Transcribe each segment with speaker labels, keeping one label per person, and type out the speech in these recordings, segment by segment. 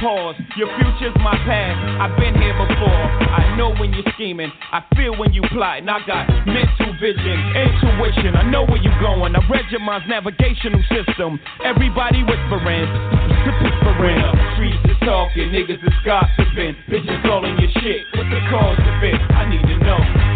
Speaker 1: Pause. Your future's my past. I've been here before. I know when you're scheming. I feel when you plotting. I got mental vision, intuition. I know where you're going. I read your mind's navigational system. Everybody whispering, whispering. Streets is talking, niggas is gossiping. Bitches calling your shit. What's the cause of it? I need to know.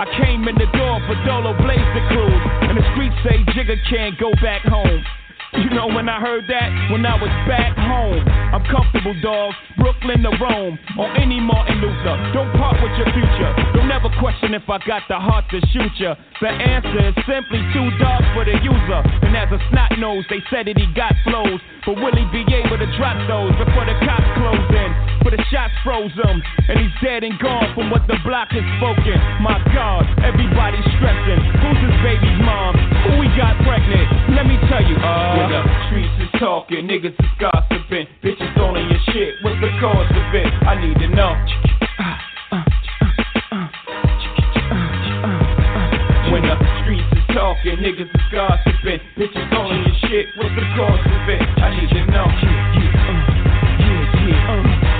Speaker 1: I came in the door for Dolo Blaze the cruise. And the streets say Jigga can't go back home. You know when I heard that? When I was back home. I'm comfortable, dog. Brooklyn to Rome. On any Martin Luther. Don't part with your future. Don't ever question if I got the heart to shoot ya. The answer is simply too dark for the user. And as a snot nose, they said that he got flows. But will he be able to drop those before the cops close in? For the shots froze him. And he's dead and gone from what the block has spoken. My God, everybody's stressing. Who's his baby's mom? Who we got pregnant? Let me tell you, uh. When the streets is talking, niggas is gossiping. Bitches on your shit. What's the cause of it? I need to know. When the streets is talking, niggas is gossiping. Bitches on your shit. What's the cause of it? I need to know. Yeah, yeah,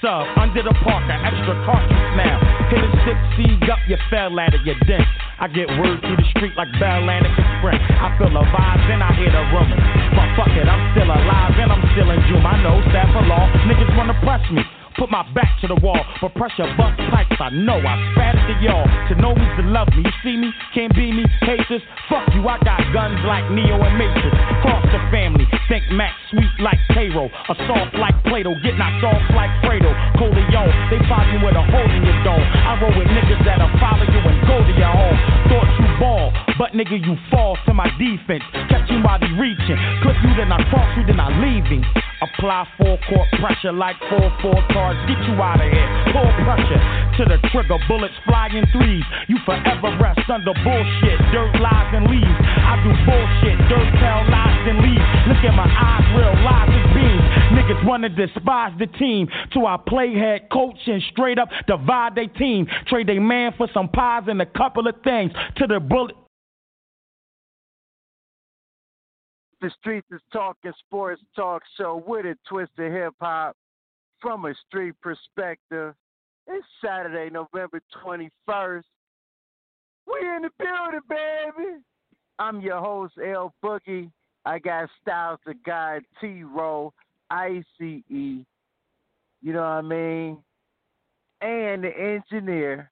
Speaker 1: Sub under the parker, extra cautious now. Hit a six seed up, you fell at it, you dense. I get word through the street like Bell Atlantic Express. I feel the vibes and I hear the rumors. But fuck it, I'm still alive and I'm still in June. I know staff of law, niggas wanna press me. Put my back to the wall, for pressure bust pipes. I know I spat it to y'all. To know me's to love me. You see me, can't be me, haters. Fuck you, I got guns like Neo and Matrix. Cross the family, think Max sweet like Cairo. A soft like Plato, get knocked off like Fredo. Corleone, they follow you with a hole in your dome. I roll with niggas that'll follow you and go to your home. Ball, but nigga you fall to my defense. Catch you while he reaching. Clip you, then I cross you, then I leave him. Apply full court pressure like 4-4 cards. Get you out of here. Pull pressure to the trigger. Bullets flying threes. You forever rest under bullshit. Dirt lies and leaves. I do bullshit. Dirt tell lies and leaves. Look at my eyes, real lies. Niggas wanna despise the team. To our playhead coach and straight up divide their team. Trade a man for some pies and a couple of things. To the bullet.
Speaker 2: The Streets is Talking Sports Talk Show with a twist of hip hop from a street perspective. It's Saturday, November 21st. We
Speaker 3: in the building, baby. I'm your host, El-Boogie. I got Styles the God, T Row, ICE. You know what I mean? And the engineer,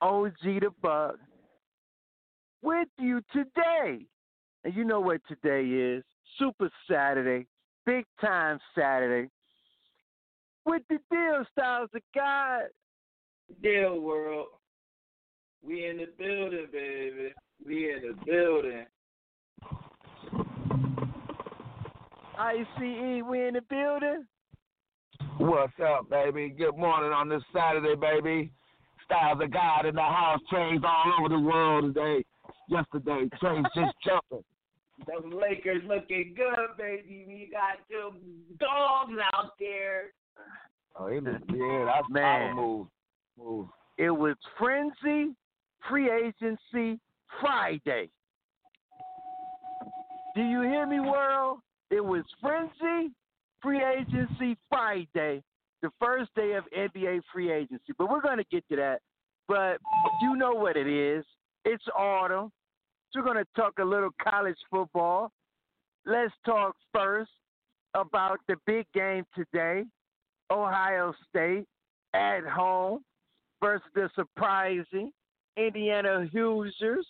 Speaker 3: OG the Buck, with you today. And you know what today is? Super Saturday, big time Saturday. With the deal, Styles of God.
Speaker 4: Deal world. We in the building, baby. We in the building.
Speaker 3: ICE, we in the building.
Speaker 5: What's up, baby? Good morning on this Saturday, baby. Styles of God in the house. Trains all over the world today. Yesterday, trains just jumping.
Speaker 4: Those Lakers looking good, baby. We got them dogs out there.
Speaker 5: Oh, it was, yeah, that's
Speaker 3: Man.
Speaker 5: move. Move.
Speaker 3: It was Frenzy Free Agency Friday. Do you hear me, world? It was Frenzy Free Agency Friday, the first day of NBA free agency. But we're going to get to that. But you know what it is. It's autumn. So we're going to talk a little college football. Let's talk first about the big game today Ohio State at home versus the surprising Indiana Hoosiers,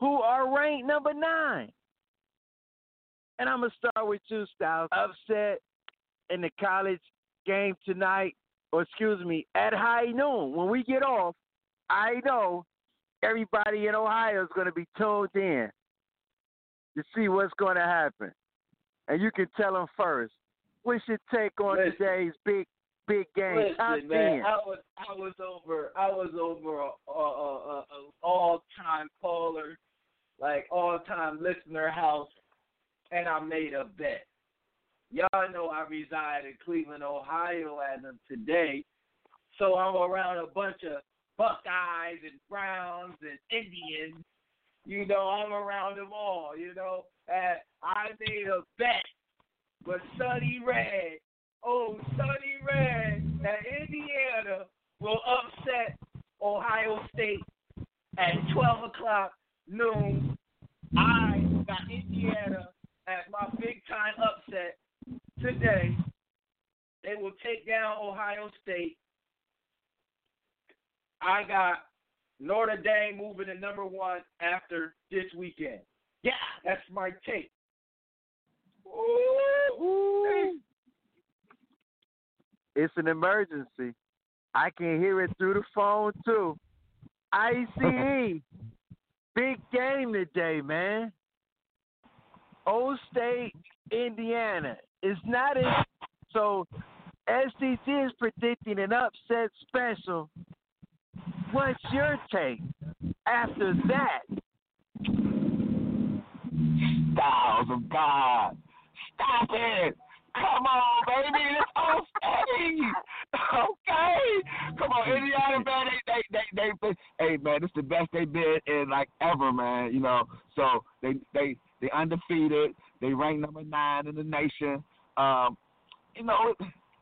Speaker 3: who are ranked number nine. And I'm going to start with you, Styles. Upset in the college game tonight, or excuse me, at high noon. When we get off, I know everybody in Ohio is going to be tuned in to see what's going to happen. And you can tell them first. What's your take on
Speaker 4: Listen.
Speaker 3: today's big, big game? Top
Speaker 4: Listen, man,
Speaker 3: 10.
Speaker 4: I was I was over I was over a, a, a, a all time caller, like all time listener house, and I made a bet. Y'all know I reside in Cleveland, Ohio, as of today, so I'm around a bunch of Buckeyes and Browns and Indians. You know, I'm around them all. You know, and I made a bet with Sonny Red oh, Sonny Red that Indiana will upset Ohio State at 12 o'clock noon. I got Indiana at my big time upset today. They will take down Ohio State. I got Notre Dame moving to number one after this weekend. Yeah, that's my take.
Speaker 3: Ooh. It's an emergency. I can hear it through the phone too. ICE, big game today, man. Old State, Indiana. It's not in. So, STG is predicting an upset special. What's your take after that?
Speaker 5: Styles of God. Stop it. Come on, baby. It's on stage. Okay. Come on, Indiana, man. They, they, they, they, hey, man, is the best they've been in like ever, man. You know, so they, they, they undefeated. They rank number nine in the nation. Um, you know,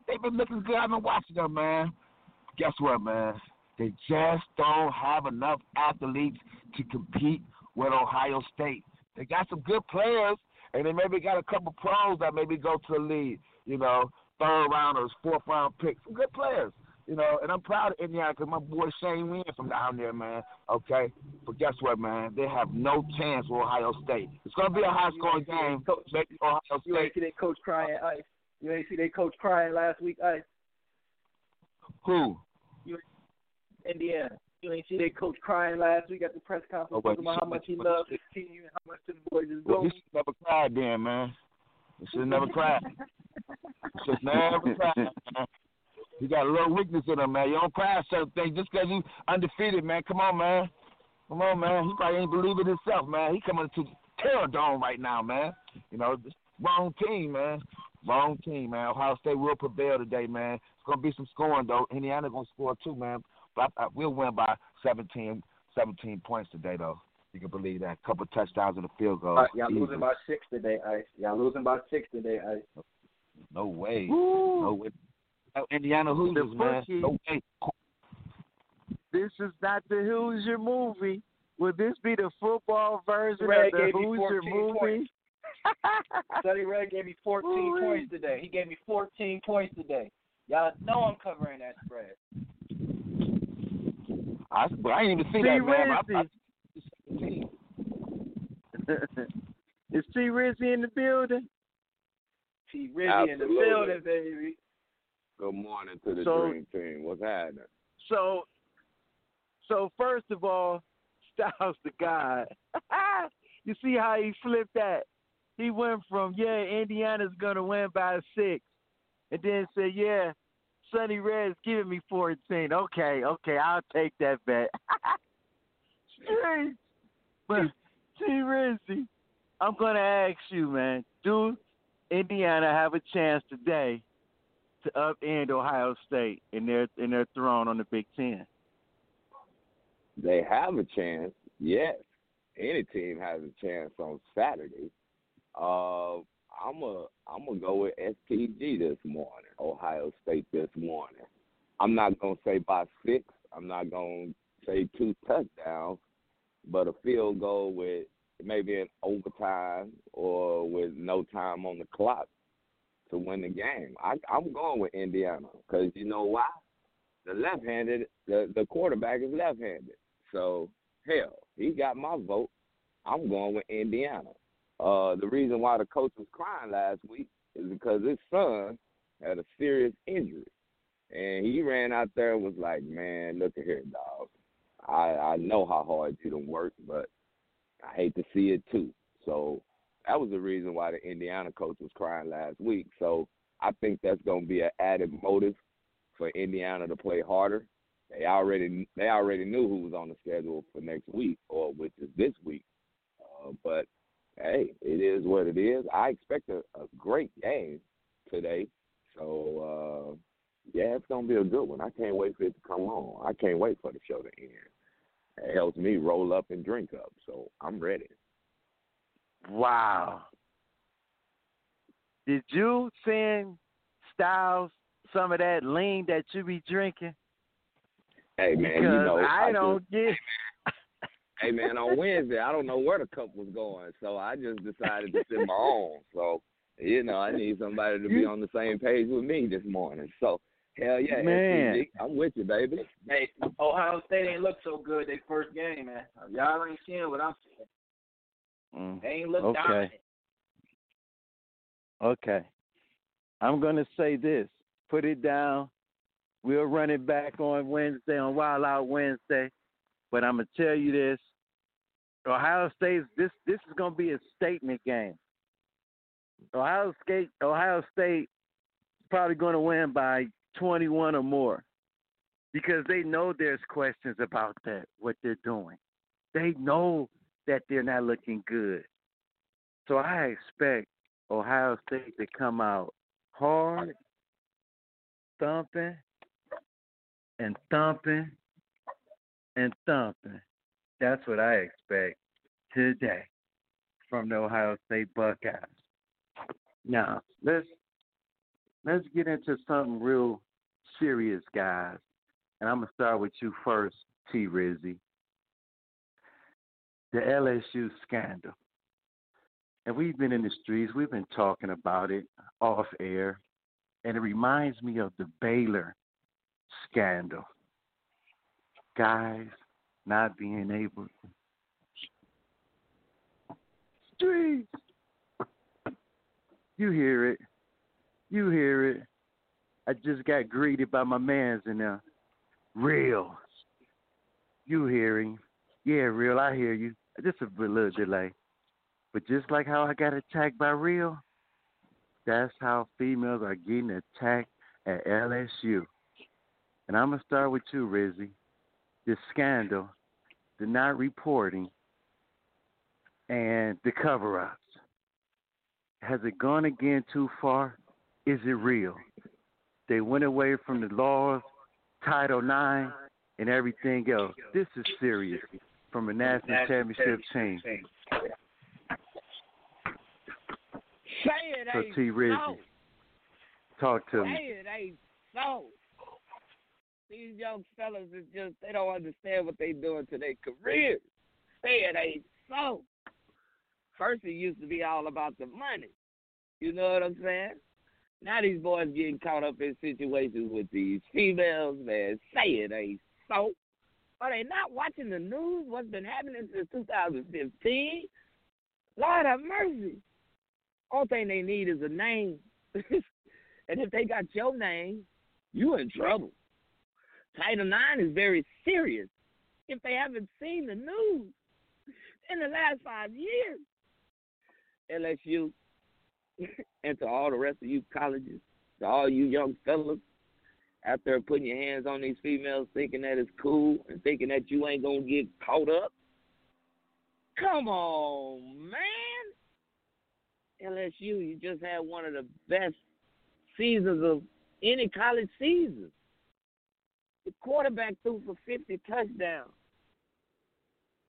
Speaker 5: they've been looking good. I've been watching them, man. Guess what, man? They just don't have enough athletes to compete with Ohio State. They got some good players, and they maybe got a couple pros that maybe go to the league. You know, third rounders, fourth round picks, some good players. You know, and I'm proud of Indiana because my boy Shane Wynn from down there, man. Okay, but guess what, man? They have no chance with Ohio State. It's gonna be a high scoring game.
Speaker 4: Coach,
Speaker 5: Ohio
Speaker 4: You ain't see that coach crying, Ice. You ain't see that coach crying last week, Ice.
Speaker 5: Who?
Speaker 4: Indiana. You ain't see that coach crying last week at the press conference
Speaker 5: Oh,
Speaker 4: talking about how much he loves his team and how much the boys is
Speaker 5: Well, he never cried then, man. He should never cried. Should never cried. Man. He got a little weakness in him, man. You don't cry at certain things just because you undefeated, man. Come on, man. Come on, man. He probably ain't believing himself, man. He coming to Terror Dome right now, man. You know, wrong team, man. Wrong team, man. Ohio State will prevail today, man. It's gonna be some scoring though. Indiana gonna score too, man. But I, I, we'll win by 17, 17 points today, though. You can believe that. A couple touchdowns and a field goal.
Speaker 4: Uh, y'all
Speaker 5: Easy.
Speaker 4: losing by six today, Ice. Y'all losing by six today, Ice.
Speaker 5: No way.
Speaker 3: Woo.
Speaker 5: No way. Oh, no, Indiana Hoosiers,
Speaker 3: The
Speaker 5: man.
Speaker 3: bookie.
Speaker 5: No.
Speaker 3: This is not the Hoosier movie. Would this be the football version
Speaker 4: Red
Speaker 3: of the Hoosier movie?
Speaker 4: points. Sonny Red gave me 14
Speaker 3: Ooh-wee.
Speaker 4: points today. He gave me 14 points today. Y'all know I'm covering that spread.
Speaker 6: I, but I ain't even see
Speaker 3: T.
Speaker 6: that, man. I, I,
Speaker 3: Rizzy. Is T. Rizzy in the building?
Speaker 4: T. Rizzy in the building, baby.
Speaker 6: Good morning to the
Speaker 3: So-
Speaker 6: Dream Team. What's happening?
Speaker 3: So, so first of all, Styles the God. you see how he flipped that? He went from yeah, Indiana's gonna win by six, and then said yeah, Sonny Red's giving me fourteen. Okay, okay, I'll take that bet. But T. Rizzy, I'm gonna ask you, man. Do Indiana have a chance today to upend Ohio State in their in their throne on the Big Ten?
Speaker 6: They have a chance, yes. Any team has a chance on Saturday. Uh, I'm a I'm gonna go with STG this morning, Ohio State this morning. I'm not gonna say by six. I'm not gonna say two touchdowns, but a field goal with maybe an overtime or with no time on the clock to win the game. I, I'm going with Indiana because you know why? The left-handed, the the quarterback is left-handed. So hell, he got my vote. I'm going with Indiana. Uh, the reason why the coach was crying last week is because his son had a serious injury, and he ran out there and was like, "Man, look at here, dog. I I know how hard you done work, but I hate to see it too." So that was the reason why the Indiana coach was crying last week. So I think that's going to be an added motive for Indiana to play harder. They already they already knew who was on the schedule for next week, or which is this week. Uh, but hey, it is what it is. I expect a, a great game today. So uh, yeah, it's gonna be a good one. I can't wait for it to come on. I can't wait for the show to end. It helps me roll up and drink up, so I'm ready.
Speaker 3: Wow. Did you send Styles some of that lean that you be drinking?
Speaker 6: Hey man,
Speaker 3: because
Speaker 6: you know
Speaker 3: I,
Speaker 6: just-
Speaker 3: don't get.
Speaker 6: hey man, on Wednesday I don't know where the cup was going, so I just decided to sip my own. So you know, I need somebody to be on the same page with me this morning. So hell yeah,
Speaker 3: Man.
Speaker 6: STG, I'm with you, baby.
Speaker 4: Hey, Ohio State ain't look so good their first game, man. Y'all ain't seeing what I'm seeing.
Speaker 3: Mm,
Speaker 4: They ain't look
Speaker 3: Okay.
Speaker 4: dominant.
Speaker 3: okay. I'm gonna say this. Put it down. We'll run it back on Wednesday on Wild Out Wednesday. But I'm gonna tell you this. Ohio State this this is gonna be a statement game. Ohio State Ohio State is probably gonna win by twenty one or more. Because they know there's questions about that, what they're doing. They know that they're not looking good. So I expect Ohio State to come out hard, thumping, and thumping, and thumping. That's what I expect today from the Ohio State Buckeyes. Now let's let's get into something real serious, guys. And I'm gonna start with you first, T. Rizzy. The LSU scandal. And we've been in the streets, we've been talking about it off air, and it reminds me of the Baylor scandal. Guys not being able to. streets. You hear it. You hear it. I just got greeted by my mans in there. Real. You hearing? Yeah, real. I hear you. Just a little delay. But just like how I got attacked by Real, that's how females are getting attacked at LSU. And I'm gonna start with you, Rizzy. This scandal, the not reporting, and the cover-ups. Has it gone again too far? Is it real? They went away from the laws, Title IX, and everything else. This is serious from a national championship team.
Speaker 7: Say it
Speaker 3: So
Speaker 7: ain't
Speaker 3: T. Rizzy,
Speaker 7: so.
Speaker 3: talk to me.
Speaker 7: Say it ain't so. These young fellas is just they don't understand what they doing to their careers.
Speaker 6: Say it ain't so. First, it used to be all about the money. You know what I'm saying? Now these boys getting caught up in situations with these females, man. Say it ain't so. Are they not watching the news? What's been happening since 2015? Lord have mercy. All thing they need is a name. and if they got your name, you in trouble. Title IX is very serious if they haven't seen the news in the last five years. LSU, and to all the rest of you colleges, to all you young fellas there putting your hands on these females thinking that it's cool and thinking that you ain't to get caught up. Come on, man. LSU, you just had one of the best seasons of any college season. The quarterback threw for 50 touchdowns.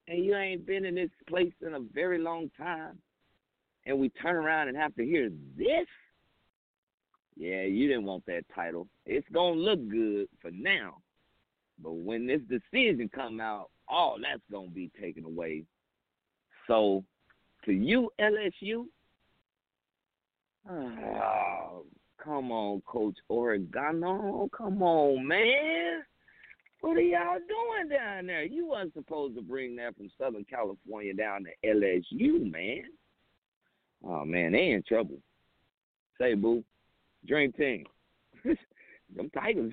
Speaker 6: And you ain't been in this place in a very long time. And we turn around and have to hear this? Yeah, you didn't want that title. It's to look good for now. But when this decision come out, all that's to be taken away. So, to you, LSU, oh, ah, come on, Coach Orgeron. Come on, man. What are y'all doing down there? You wasn't supposed to bring that from Southern California down to LSU, man. Oh man, they in trouble. Say boo. Dream team. Them Tigers.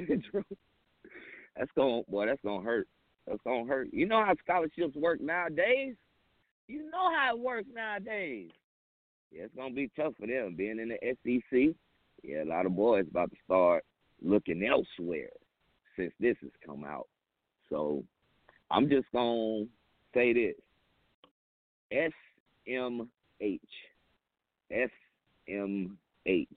Speaker 6: That's gonna boy, that's gonna hurt. That's gonna hurt. You know how scholarships work nowadays? You know how it works nowadays. Yeah, it's gonna be tough for them being in the SEC. Yeah, a lot of boys about to start looking elsewhere since this has come out. So I'm just gonna say this. SMH. SMH.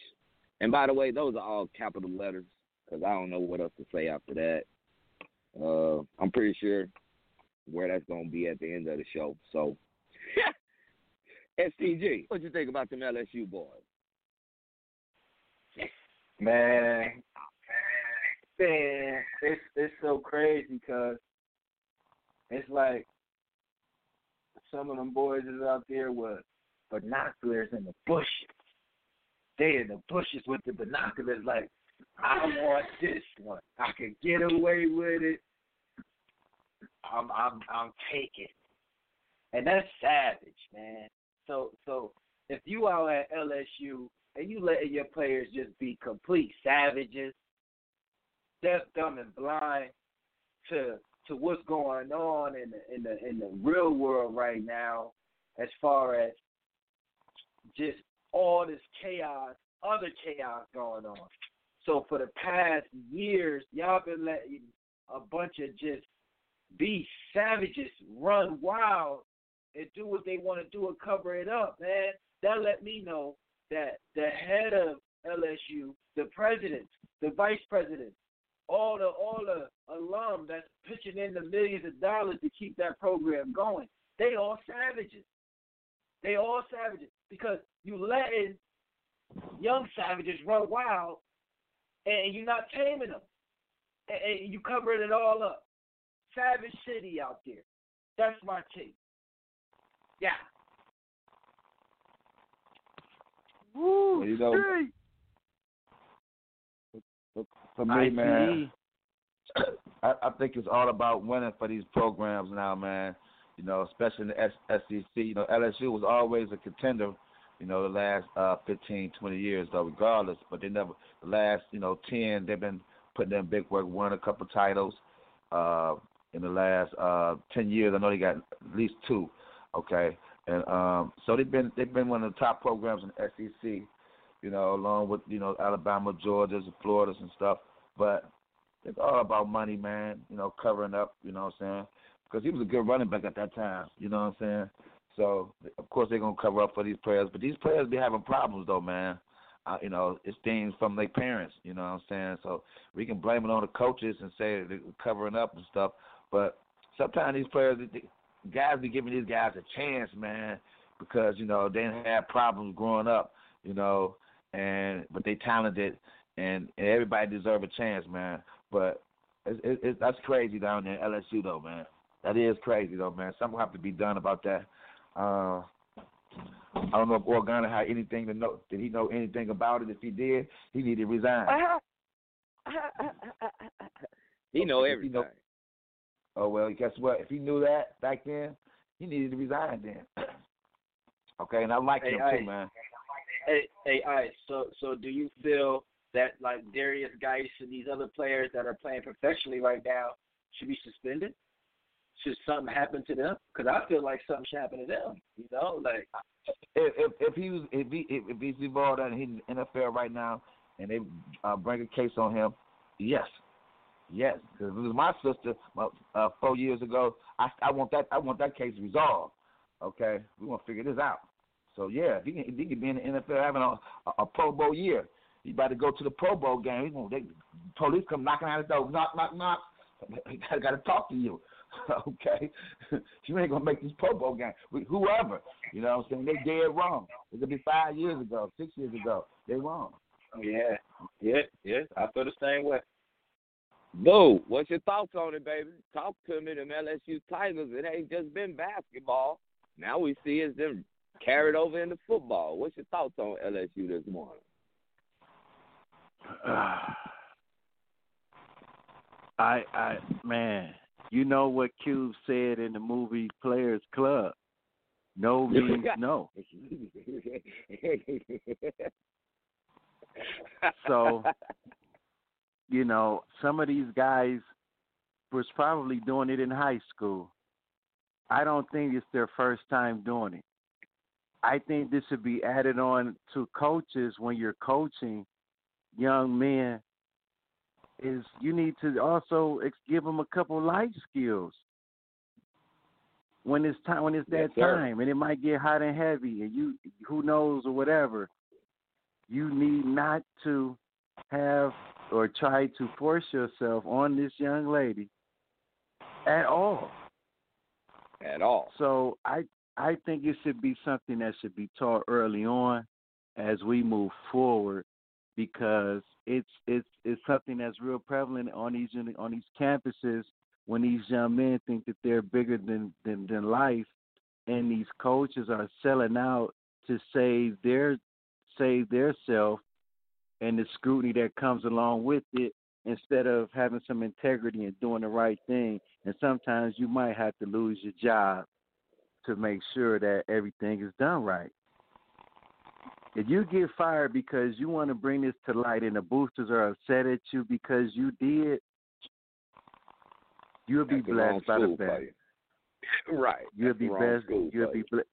Speaker 6: And by the way, those are all capital letters because I don't know what else to say after that. Uh, I'm pretty sure where that's going to be at the end of the show. So, STG, what you think about them LSU boys?
Speaker 4: Man, man, it's it's so crazy because it's like some of them boys is out there with binoculars in the bushes. They in the bushes with the binoculars, like I want this one. I can get away with it. I'm I'm I'm taking, and that's savage, man. So so if you out at LSU and you letting your players just be complete savages, deaf, dumb, and blind to to what's going on in the in the in the real world right now, as far as just all this chaos, other chaos going on. So for the past years, y'all been letting a bunch of just be savages run wild and do what they want to do and cover it up, man. That let me know that the head of LSU, the president, the vice president, all the all the alum that's pitching in the millions of dollars to keep that program going, they all savages. They all savages because you letting young savages run wild and you're not taming them. And you covering it all up. Savage City out there. That's my take. Yeah.
Speaker 2: Woo,
Speaker 5: you know,
Speaker 2: straight.
Speaker 5: For me, man, I, I think it's all about winning for these programs now, man. You know, especially in the S- SEC. You know, LSU was always a contender. You know, the last uh, 15, 20 years, though, regardless. But they never, the last, you know, 10, they've been putting in big work, won a couple titles. Uh, in the last uh, 10 years, I know they got at least two. Okay, and um, so they've been they've been one of the top programs in SEC you know, along with you know Alabama, Georgia's, and Florida's and stuff. But it's all about money, man. You know, covering up. You know what I'm saying? Because he was a good running back at that time. You know what I'm saying? So of course they're gonna cover up for these players, but these players be having problems though, man. Uh, you know, it's things from their parents. You know what I'm saying? So we can blame it on the coaches and say they're covering up and stuff, but sometimes these players, the guys be giving these guys a chance, man, because you know they have problems growing up. You know, and but they talented, and, and everybody deserve a chance, man. But it's, it's, that's crazy down there LSU though, man. That is crazy though, man. Something have to be done about that. Uh, I don't know if Orgeron had anything to know. Did he know anything about it? If he did, he needed to resign.
Speaker 6: he know
Speaker 5: If he
Speaker 6: everything.
Speaker 5: know- Oh well, guess what? If he knew that back then, he needed to resign then. okay, and I like
Speaker 4: Hey,
Speaker 5: him
Speaker 4: hey.
Speaker 5: too, man.
Speaker 4: Hey, hey, all right. So, so do you feel that like Derrius Guice and these other players that are playing professionally right now should be suspended? Should something happen to them? Because I feel like something should happen to them. You know, like
Speaker 5: If if, if he was if he if, if he's involved in the NFL right now and they uh, bring a case on him, yes, yes. Because it was my sister uh, uh, four years ago. I I want that I want that case resolved. Okay, we want to figure this out. So yeah, if he can, if he can be in the NFL having a, a, a Pro Bowl year, he about to go to the Pro Bowl game. He gonna, they, police come knocking on his door, knock knock knock. I got to talk to you. okay, you ain't gonna make this Pro Bowl game. Whoever, you know, what I'm saying they dead wrong. It could be five years ago, six years ago. They wrong.
Speaker 4: yeah, yeah, yeah. I feel the same way.
Speaker 6: Boo, what's your thoughts on it, baby? Talk to me, them LSU Tigers. It ain't just been basketball. Now we see it's them carried over into football. What's your thoughts on LSU this morning?
Speaker 3: I I man, you know what Cube said in the movie Players Club. No means no. So, you know, some of these guys was probably doing it in high school. I don't think it's their first time doing it. I think this should be added on to coaches when you're coaching young men is you need to also give them a couple life skills. When it's time when it's that
Speaker 6: Yes,
Speaker 3: time and it might get hot and heavy and you who knows or whatever you need not to have or try to force yourself on this young lady at all.
Speaker 6: At all.
Speaker 3: so I I think it should be something that should be taught early on as we move forward because it's it's it's something that's real prevalent on these on these campuses when these young men think that they're bigger than than, than life and these coaches are selling out to save their save their self and the scrutiny that comes along with it instead of having some integrity and doing the right thing and sometimes you might have to lose your job to make sure that everything is done right. If you get fired because you want to bring this to light and the boosters are upset at you because you did, you'll be
Speaker 6: That's
Speaker 3: blessed by the best.
Speaker 6: Right.
Speaker 3: You'll
Speaker 6: That's
Speaker 3: be blessed. You'll be blessed.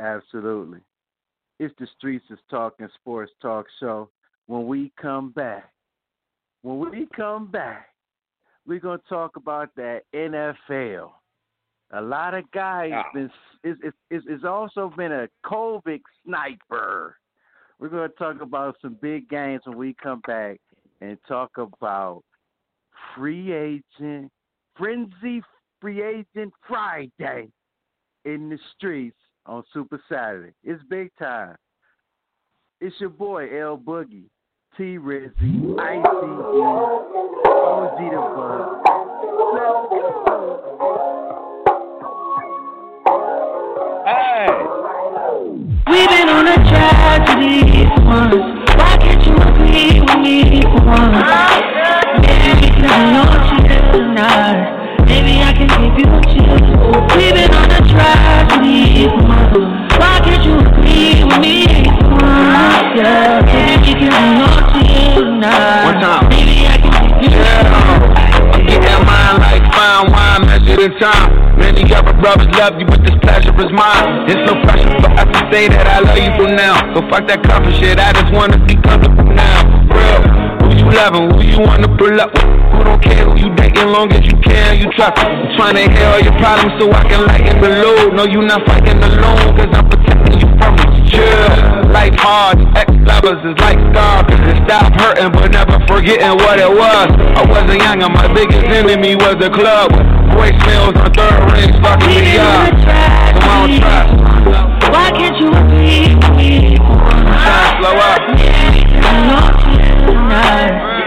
Speaker 3: Absolutely. It's the Streets is Talking Sports Talk Show. When we come back, when we come back, we're gonna talk about that NFL. A lot of guys
Speaker 6: Ah.
Speaker 3: been is is is also been a COVID sniper. We're gonna talk about some big games when we come back and talk about free agent frenzy free agent Friday in the streets on Super Saturday. It's big time. It's your boy El-Boogie, T Rizzy, ICE, OG the Buck.
Speaker 6: Hey!
Speaker 8: We've been on a Why can't you agree with me for once? Maybe I know tonight. Maybe I can give you a chance. We've been on a tragedy for. Why can't you agree with me for once? Yeah, maybe know tonight.
Speaker 9: In time. Many other brothers love you, but this pleasure is mine. It's no pressure for us to say that I love you for now. So fuck that comfort shit, I just wanna be comfortable now. Real, who you loving, who you wanna pull up with? Who don't care who you dating, long as you can, you trust. Trying to hear all your problems so I can lighten the load. No, you not fighting alone, cause I'm protecting you from it. Yeah, life hard, ex lovers is like scars. And stop hurting, but never forgetting what it was. I wasn't young, and my biggest enemy was the club. Voicemails on third ring, fucking me
Speaker 8: up. Come on, trust. Why can't you be me?
Speaker 9: Slow up.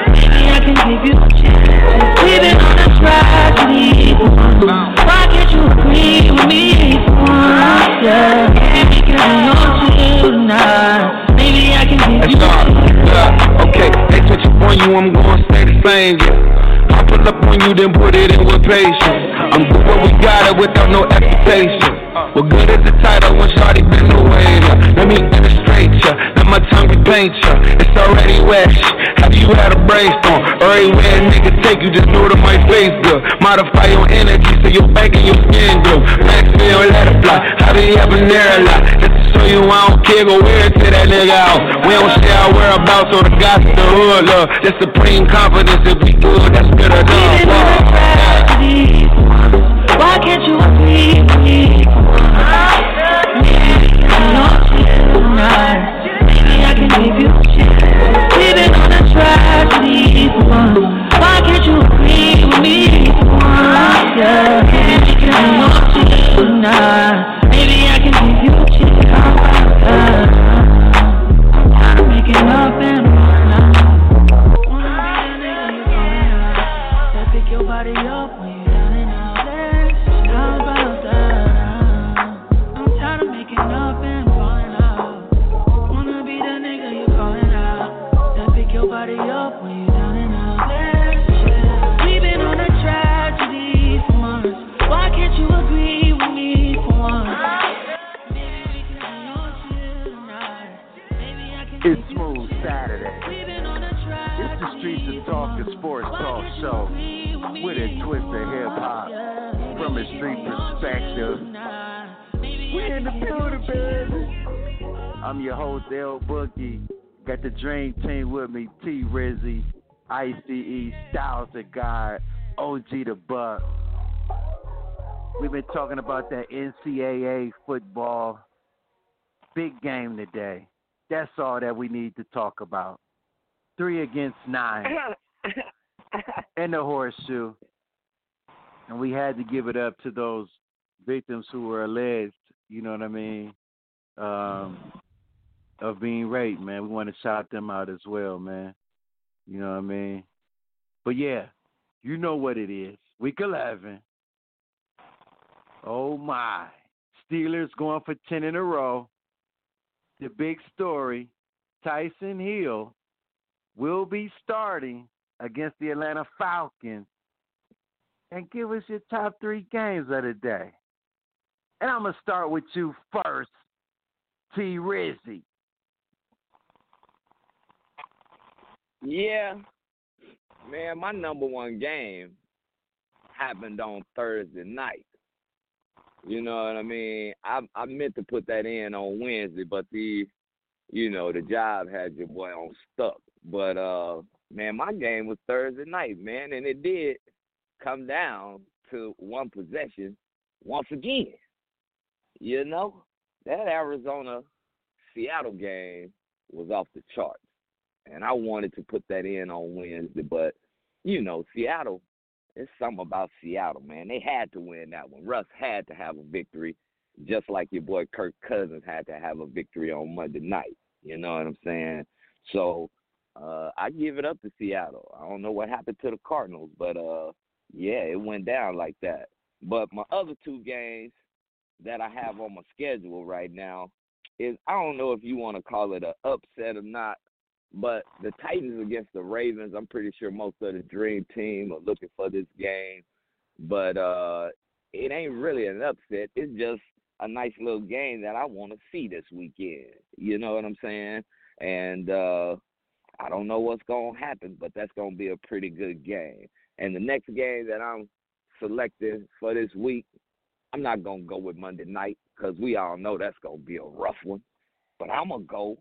Speaker 8: Maybe I can give you a
Speaker 9: chance. We've been
Speaker 8: on
Speaker 9: a track,
Speaker 8: Why can't you agree with me?
Speaker 9: Yeah, yeah, yeah. Baby,
Speaker 8: I can do you yeah. Okay, they touch upon you, I'm gonna stay the same. Yeah. I pull up on
Speaker 9: you, then put it in with patience. I'm good what we got it without no expectation. We're good at the title when Shawty been away? Yeah. Let me illustrate ya, let my tongue be paint ya. It's already wet. You had a brainstorm? Everywhere a nigga take you, just know that my face good. Modify your energy so your back and your skin glow. Maxfield, let it fly. How do you have an air a lot? Just to show you I don't care, go it to that nigga out. We don't share our whereabouts or the gossip, the hood, love. Just supreme confidence if we good, that's good enough.
Speaker 8: Why can't you agree Yeah, maybe I'm lost tonight. I'm your
Speaker 3: host, El-Boogie. Got the Dream Team with me, T Rizzy, ICE, Styles the God, OG the Buck. We've been talking about that NCAA football big game today. That's all that we need to talk about. Three against nine and the horseshoe. And we had to give it up to those victims who were alleged, you know what I mean, um, of being raped, man. We want to shout them out as well, man. You know what I mean? But yeah, you know what it is. Week 11. Oh my. Steelers going for 10 in a row. The big story Taysom Hill will be starting against the Atlanta Falcons. And give us your top three games of the day. And I'm going to start with you first, T Rizzy.
Speaker 6: Yeah, man, my number one game happened on Thursday night. You know what I mean? I I meant to put that in on Wednesday, but the you know, the job had your boy on stuck. But uh man, my game was Thursday night, man, and it did come down to one possession once again. You know? That Arizona Seattle game was off the charts. And I wanted to put that in on Wednesday, but you know, Seattle it's something about Seattle, man. They had to win that one. Russ had to have a victory, just like your boy Kirk Cousins had to have a victory on Monday night. You know what I'm saying? So uh I give it up to Seattle. I don't know what happened to the Cardinals, but uh yeah, it went down like that. But my other two games that I have on my schedule right now is I don't know if you want to call it a upset or not, but the Titans against the Ravens, I'm pretty sure most of the dream team are looking for this game. But uh it ain't really an upset. It's just a nice little game that I want to see this weekend. You know what I'm saying? And uh I don't know what's going to happen, but that's going to be a pretty good game. And the next game that I'm selecting for this week, I'm not going to go with Monday night because we all know that's going to be a rough one. But I'm going to go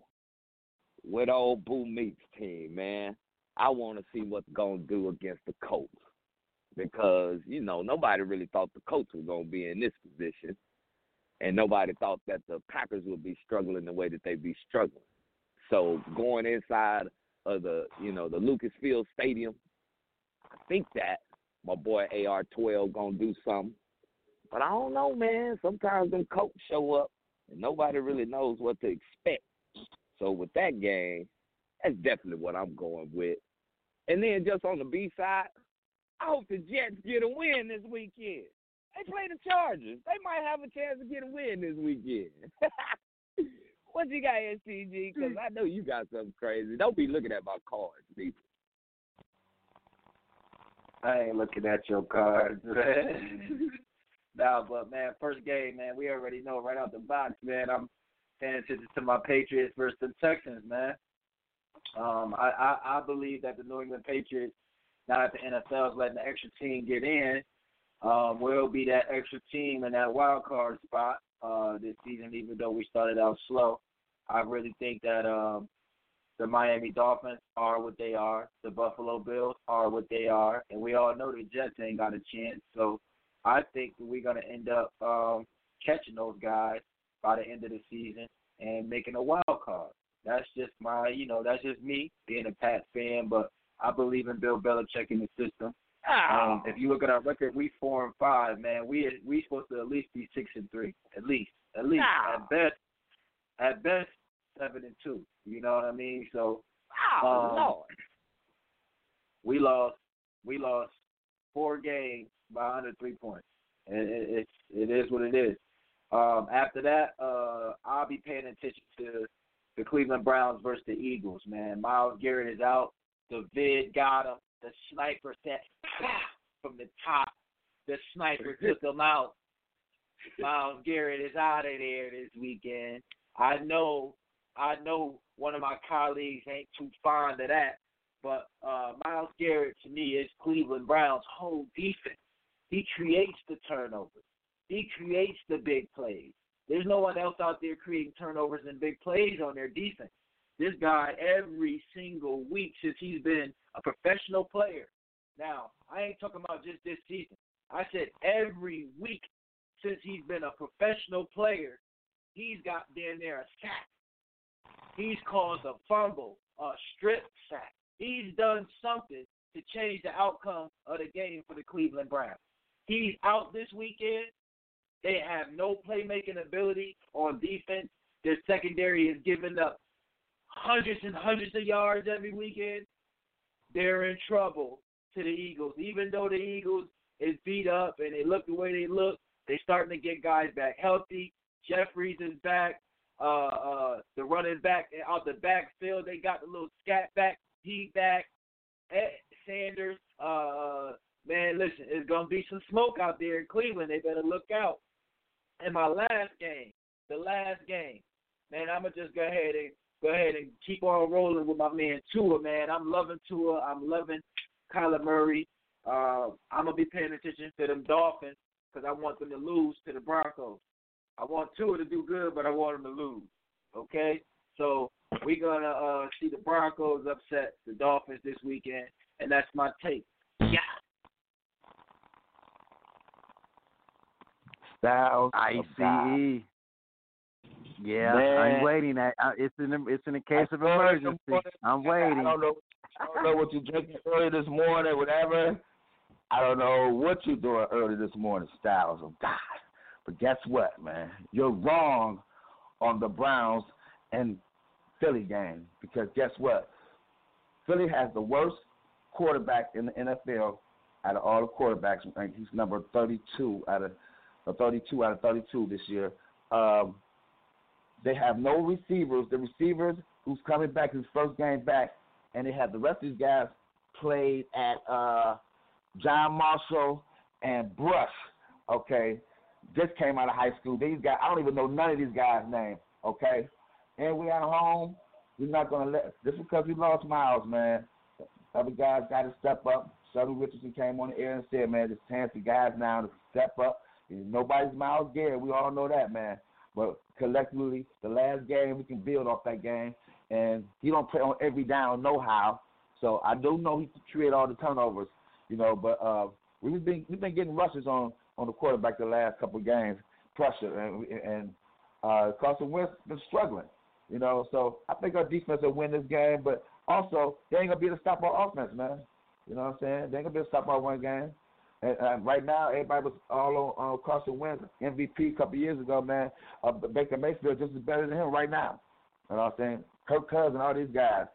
Speaker 6: with old Boo Meeks team, man. I want to see what's going to do against the Colts because, you know, nobody really thought the Colts were going to be in this position. And nobody thought that the Packers would be struggling the way that they be struggling. So going inside of the, you know, the Lucas Field Stadium, I think that my boy AR12 gonna do something. But I don't know, man. Sometimes them Colts show up and nobody really knows what to expect. So with that game, that's definitely what I'm going with. And then just on the B side, I hope the Jets get a win this weekend. They play the Chargers. They might have a chance to get a win this weekend. what you got, STG? Because I know you got something crazy. Don't be looking at my cards, people.
Speaker 4: I ain't looking at your cards, man. nah, but man, first game, man, we already know right out the box, man. I'm paying attention to my Patriots versus the Texans, man. Um, I, I I believe that the New England Patriots, now that the NFL is letting the extra team get in, um, will be that extra team in that wild card spot uh, this season. Even though we started out slow, I really think that um, the Miami Dolphins are what they are. The Buffalo Bills are what they are, and we all know the Jets ain't got a chance. So I think we're gonna end up um, catching those guys by the end of the season and making a wild card. That's just my, you know, that's just me being a Pat fan, but I believe in Bill Belichick in the system. Um, if you look at our record, we four and five, man. We we supposed to at least be six and three, at least, at least, at best, at best seven and two. You know what I mean? So,
Speaker 6: Oh,
Speaker 4: um,
Speaker 6: Lord.
Speaker 4: we lost, we lost four games by under three points. and It, it, it's it is what it is. Um, after that, uh, I'll be paying attention to the Cleveland Browns versus the Eagles. Man, Myles Garrett is out. The vid got him. The sniper said from the top. The sniper took him out. Myles Garrett is out of there this weekend. I know, I know one of my colleagues ain't too fond of that, but uh, Myles Garrett to me is Cleveland Browns' whole defense. He creates the turnovers. He creates the big plays. There's no one else out there creating turnovers and big plays on their defense. This guy, every single week since he's been a professional player. Now, I ain't talking about just this season. I said every week since he's been a professional player, he's got damn near a sack. He's caused a fumble, a strip sack. He's done something to change the outcome of the game for the Cleveland Browns. He's out this weekend. They have no playmaking ability on defense. Their secondary is giving up hundreds and hundreds of yards every weekend. They're in trouble to the Eagles. Even though the Eagles is beat up and they look the way they look, they're starting to get guys back healthy. Jeffries is back. Uh, uh, the running back out the backfield, they got the little scat back. He back. Ed Sanders. Uh, man, listen, it's gonna be some smoke out there in Cleveland. They better look out. And my last game, the last game, man, I'm gonna just go ahead and go ahead and keep on rolling with my man Tua, man. I'm loving Tua. I'm loving Kyler Murray. Uh, I'm gonna be paying attention to them Dolphins because I want them to lose to the Broncos. I want Tua to do good, but I want them to lose. Okay, so we're gonna uh, see the Broncos upset the Dolphins this weekend, and that's my take. Yeah.
Speaker 5: Styles
Speaker 3: I oh,
Speaker 5: of God.
Speaker 3: C E. Yeah,
Speaker 5: Man.
Speaker 3: I'm waiting. I, I, it's in a, it's in a case of
Speaker 5: I this
Speaker 3: emergency. I'm
Speaker 5: I
Speaker 3: waiting.
Speaker 5: don't know. I don't know what you drinking early this morning, whatever. I don't know what you're doing early this morning, Styles of God. But guess what, man? You're wrong on the Browns and Philly game because guess what? Philly has the worst quarterback in the NFL out of all the quarterbacks. He's number 32 out of or 32 out of 32 this year. Um, they have no receivers. The receivers who's coming back his first game back, and they have the rest of these guys played at uh, John Marshall and Brush. Okay, just came out of high school. These guys, I don't even know none of these guys' names. Okay, and we at home. We're not gonna let. This is because we lost Myles, man. Other guys got to step up. Sheldon Richardson came on the air and said, man, it's time for guys now to step up. Nobody's Myles Garrett. We all know that, man. But collectively, the last game we can build off that game, and he don't play on every down, no how. So I do know he can create all the turnovers, you know. But uh, we've been we've been getting rushes on on the quarterback the last couple of games, pressure, and and uh, Carson Wentz been struggling, you know. So I think our defense will win this game, but also they ain't gonna be able to stop our offense, man. You know what I'm saying? They ain't gonna be able to stop our one game. And, uh, right now, everybody was all on uh, Carson Wentz, MVP a couple years ago, man. Uh, Baker Mayfield just as better than him right now. You know what I'm saying? Kirk Cousins, all these guys.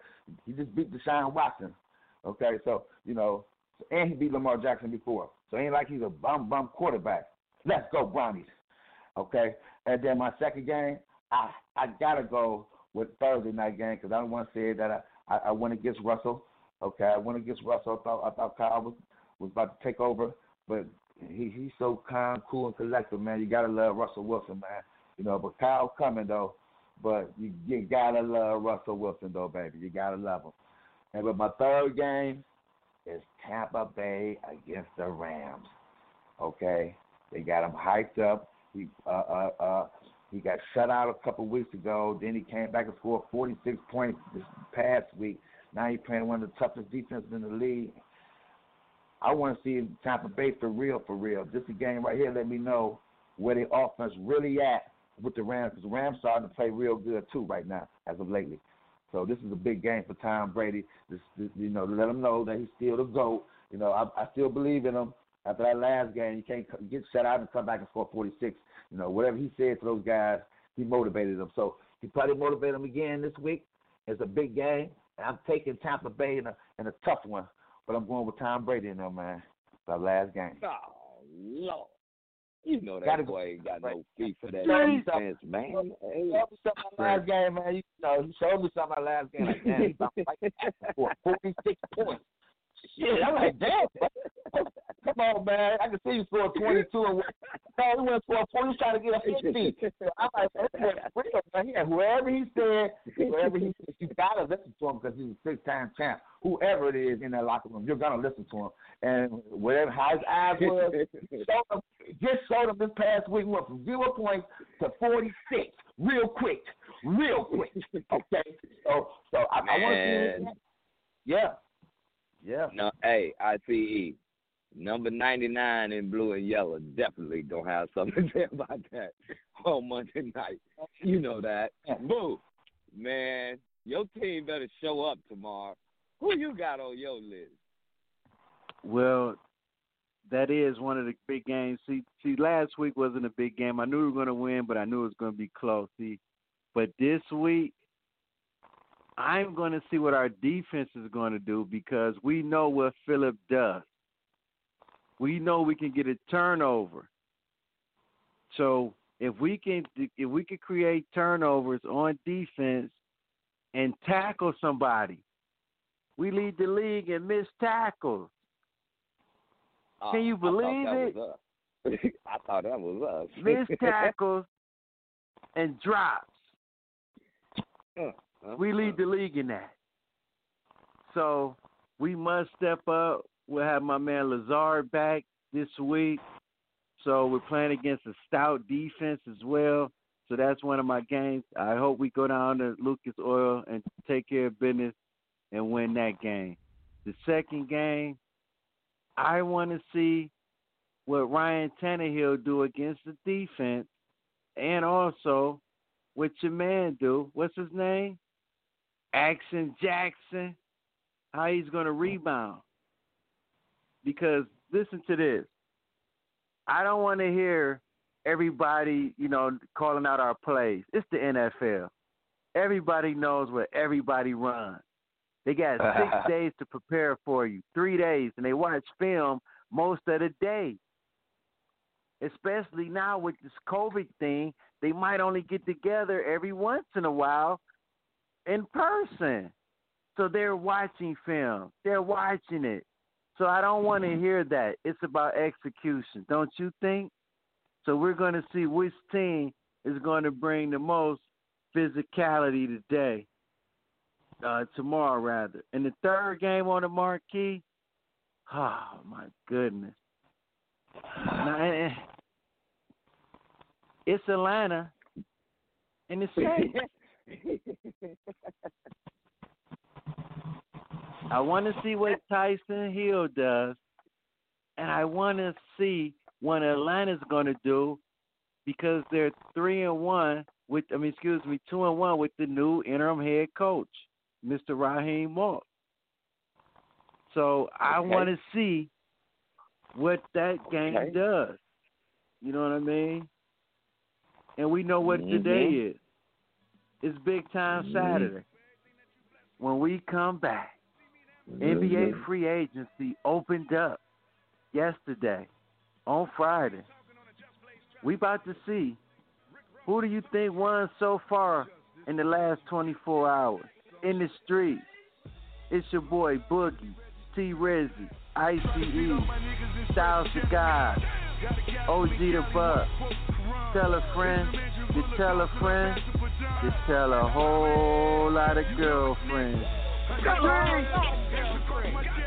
Speaker 5: He just beat Deshaun Watson. Okay, so you know, and he beat Lamar Jackson before. So ain't like he's a bum bum quarterback. Let's go Brownies. Okay, and then my second game, I I gotta go with Thursday night game because I don't want to say that I, I I went against Russell. Okay, I went against Russell. I thought I thought Kyle was was about to take over, but he he's so calm, cool, and collected, man. You gotta love Russell Wilson, man. You know, but Kyle coming though, but you you gotta love Russell Wilson though, baby. You gotta love him. And but my third game is Tampa Bay against the Rams. Okay, they got him hyped up. He uh uh uh he got shut out a couple weeks ago. Then he came back and scored 46 points this past week. Now he's playing one of the toughest defenses in the league. I want to see Tampa Bay for real, for real. This game right here let me know where the offense really at with the Rams because the Rams starting to play real good too right now as of lately. So this is a big game for Tom Brady. This, this, you know, let him know that he's still the goat. You know, I, I still believe in him. After that last game, you can't get shut out and come back and score 46. You know, whatever he said to those guys, he motivated them. So he probably motivated them again this week. It's a big game. And I'm taking Tampa Bay in a in a tough one, but I'm going with Tom Brady in there, man. That last game.
Speaker 6: Oh Lord. You know that
Speaker 5: Gotta
Speaker 6: boy ain't got no feet for that defense, man.
Speaker 5: He showed me something my last game, man. You know, he showed me something my last game. Like, about to 46 points. Shit, I'm like, damn. Come on, man. I can see you score 22 and. No, he went for 40. He's trying to get a 50. So I'm like, that's real, man. Yeah, whoever he said, whoever he said, you got to listen to him because he's a six-time champ. Whoever it is in that locker room, you're going to listen to him. And whatever, how his eyes was, showed him, just showed him this past week went from zero points to 46 real quick. Real quick. Okay? So, so I, I want to see
Speaker 6: Man.
Speaker 5: Yeah. Yeah.
Speaker 6: No, hey, ICE. Number 99 in blue and yellow definitely going to have something to say about that on Monday night. You know that. Boo. Man, your team better show up tomorrow. Who you got on your list?
Speaker 3: Well, that is one of the big games. See, see, last week wasn't a big game. I knew we were going to win, but I knew it was going to be close. See, but this week, I'm going to see what our defense is going to do because we know what Philip does. We know we can get a turnover. So if we can, if we can create turnovers on defense and tackle somebody, we lead the league in missed tackles.
Speaker 6: Oh,
Speaker 3: Can you believe it?
Speaker 6: I thought that was us.
Speaker 3: missed tackles and drops.
Speaker 6: Uh,
Speaker 3: We lead the league in that. So we must step up. We'll have my man Lazard back this week. So we're playing against a stout defense as well. So that's one of my games. I hope we go down to Lucas Oil and take care of business and win that game. The second game, I want to see what Ryan Tannehill do against the defense, and also what your man do. What's his name? Action Jackson. How he's going to rebound? Because listen to this. I don't want to hear everybody, you know, calling out our plays. It's the NFL. Everybody knows where everybody runs. They got six days to prepare for you, three days, and they watch film most of the day. Especially now with this COVID thing, they might only get together every once in a while in person. So they're watching film. They're watching it. So I don't want to hear that. It's about execution, don't you think? So we're going to see which team is going to bring the most physicality today, uh, tomorrow rather. And the third game on the marquee, oh my goodness. Now, eh, eh, it's Atlanta, and it's safe. I want to see what Taysom Hill does, and I want to see what Atlanta's going to do because they're three and one with, I mean, excuse me, two and one with the new interim head coach, Mr. Raheem Moore. So I
Speaker 6: Okay.
Speaker 3: want to see what that game
Speaker 6: Okay.
Speaker 3: does. You know what I mean? And we know what today
Speaker 6: Mhm.
Speaker 3: is. It's big time
Speaker 6: Mhm.
Speaker 3: Saturday. When we come back, NBA free agency opened up yesterday on Friday. We about to see who do you think won so far in the last 24 hours in the street. It's your boy Boogie, T Rizzy, ICE, Styles the God, OG the Buck. Tell a friend, you tell a friend, you tell a whole lot of girlfriends.
Speaker 10: Big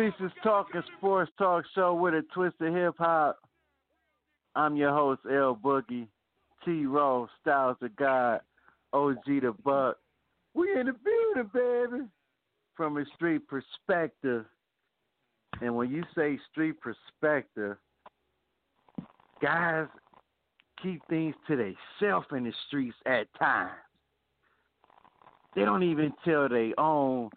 Speaker 3: Streets is Talking Sports Talk Show with a twist of hip hop. I'm your host, El-Boogie, T Row, Styles of God, OG the Buck. We in the building, baby. From a street perspective. And when you say street perspective, guys keep things to themselves in the streets at times. They don't even tell their own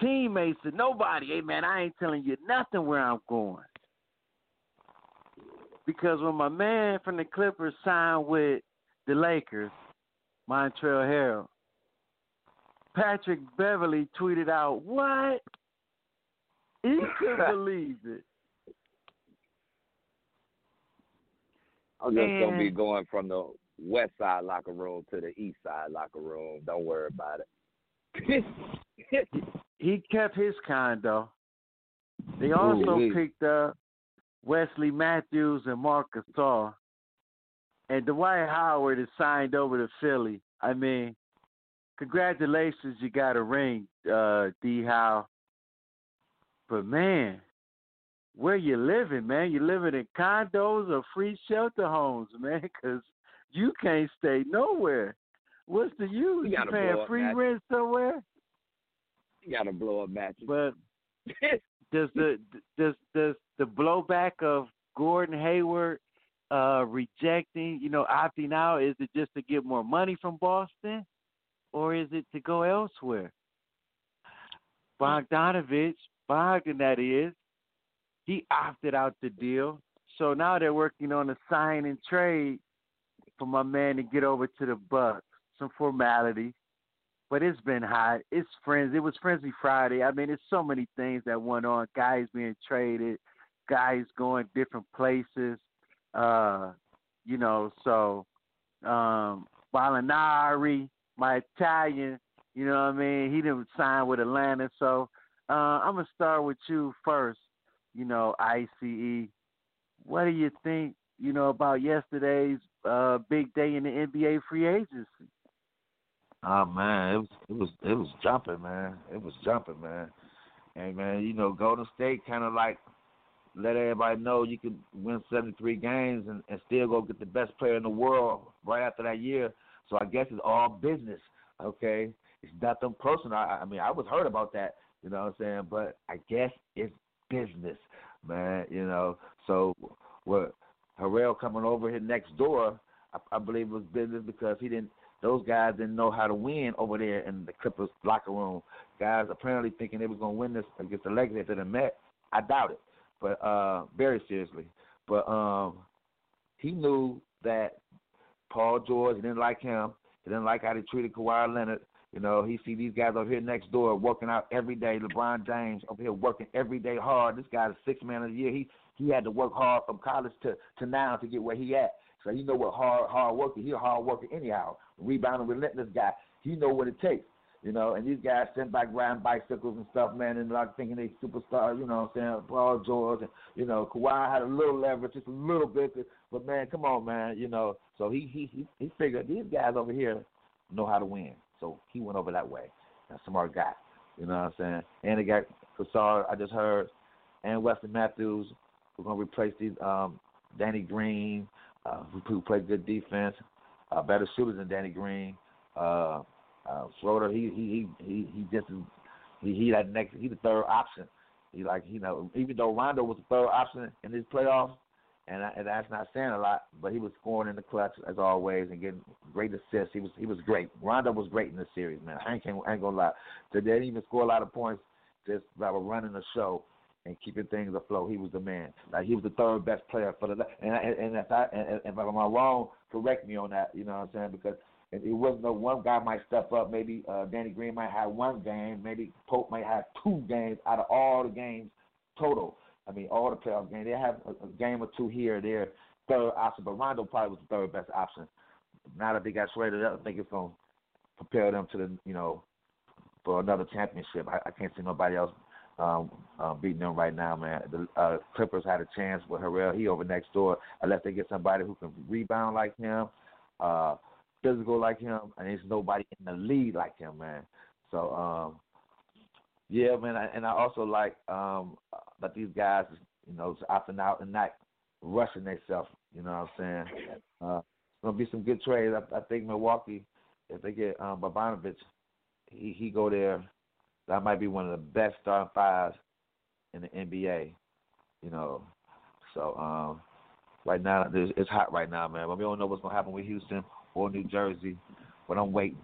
Speaker 3: teammates to nobody, hey man, I ain't telling you nothing where I'm going. Because when my man from the Clippers signed with the Lakers, Montrezl Harrell, Patrick Beverley tweeted out, What? He couldn't believe it.
Speaker 6: I'm just gonna be going from the west side locker room to the east side locker room. Don't worry about it.
Speaker 3: He kept his kind though. They also
Speaker 6: Ooh-wee.
Speaker 3: picked up Wesley Matthews and Marc Gasol. And Dwight Howard is signed over to Philly. I mean, congratulations, you got a ring, uh, D How. But man, where you living, man? You living in condos or free shelter homes, man? Because you can't stay nowhere. What's the use?
Speaker 6: You
Speaker 3: You paying free
Speaker 6: that.
Speaker 3: rent somewhere?
Speaker 6: Gotta blow up matches.
Speaker 3: But does the does does the blowback of Gordon Hayward uh rejecting, you know, opting out, is it just to get more money from Boston? Or is it to go elsewhere? Bogdanovich, Bogdan that is, he opted out the deal. So now they're working on a sign and trade for my man to get over to the Bucks. Some formality, but it's been hot. It's friends. It was Frenzy Friday. I mean, it's so many things that went on. Guys being traded, guys going different places. Uh, you know, so um Molinari, my Italian, you know what I mean? He didn't sign with Atlanta, so uh, I'm gonna start with you first. You know, ICE. What do you think? You know about yesterday's uh, big day in the NBA free agency.
Speaker 5: Oh man, it was it was it was jumping, man. It was jumping, man. And man, you know, Golden State kind of like let everybody know you can win 73 games and, and still go get the best player in the world right after that year. So I guess it's all business, okay? It's nothing personal. I, I mean, I was hurt about that, you know what I'm saying? But I guess it's business, man. You know. So what? Harrell coming over here next door, I, I believe was business because he didn't. Those guys didn't know how to win over there in the Clippers locker room. Guys apparently thinking they was gonna win this against the Lakers after they met. I doubt it, but uh, very seriously. But um, he knew that Paul George didn't like him. He didn't like how they treated Kawhi Leonard. You know, he see these guys over here next door working out every day. LeBron James over here working every day hard. This guy's six man of the year. He he had to work hard from college to to now to get where he at. So you know what hard hard worker. He a hard worker anyhow. Rebounding relentless guy. He know what it takes. You know, and these guys sent back riding bicycles and stuff, man, and like thinking they superstars, you know what I'm saying? Paul George and you know, Kawhi had a little leverage, just a little bit, but man, come on, man, you know. So he he he, he figured these guys over here know how to win. So he went over that way. That's smart guy. You know what I'm saying? And they got Cassar, I just heard, and Wesley Matthews. We're gonna replace these um Danny Green, uh, who, who play good defense, uh, better shooters than Danny Green. Uh, uh, Schroeder, he he he he he just he he that next he the third option. He like you know even though Rondo was the third option in this playoffs, and, and that's not saying a lot, but he was scoring in the clutch as always and getting great assists. He was he was great. Rondo was great in this series, man. I ain't, I ain't gonna lie. So they didn't even score a lot of points just by running the show and keeping things afloat. He was the man. Like he was the third best player for the and and, if I and, if I'm wrong, correct me on that. You know what I'm saying? Because it, wasn't no one guy might step up. Maybe uh, Danny Green might have one game. Maybe Pope might have two games out of all the games total. I mean, all the playoff games. They have a, a game or two here or there, third option. But Rondo probably was the third best option. Now that they got traded up, I think it's to propel them to the, you know, for another championship. I, I can't see nobody else um, uh, beating them right now, man. The uh, Clippers had a chance with Harrell. He over next door. Unless they get somebody who can rebound like him, uh, physical like him, and there's nobody in the league like him, man. So, um, yeah, man, and I also like um, that these guys, you know, opting out and not rushing themselves. You know what I'm saying? Uh, gonna be some good trades. I, I think Milwaukee, if they get um, Bogdanovich, he he go there. That might be one of the best starting fives in the NBA. You know, so um, right now it's hot right now, man. But we don't know what's gonna happen with Houston or New Jersey, but I'm waiting.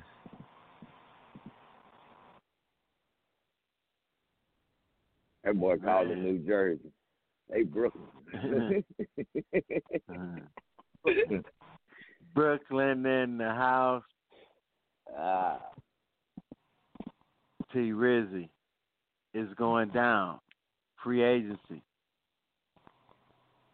Speaker 6: That boy called it New Jersey. Hey, Brooklyn.
Speaker 3: Brooklyn in the house.
Speaker 6: Ah.
Speaker 3: T Rizzy is going down. Free agency.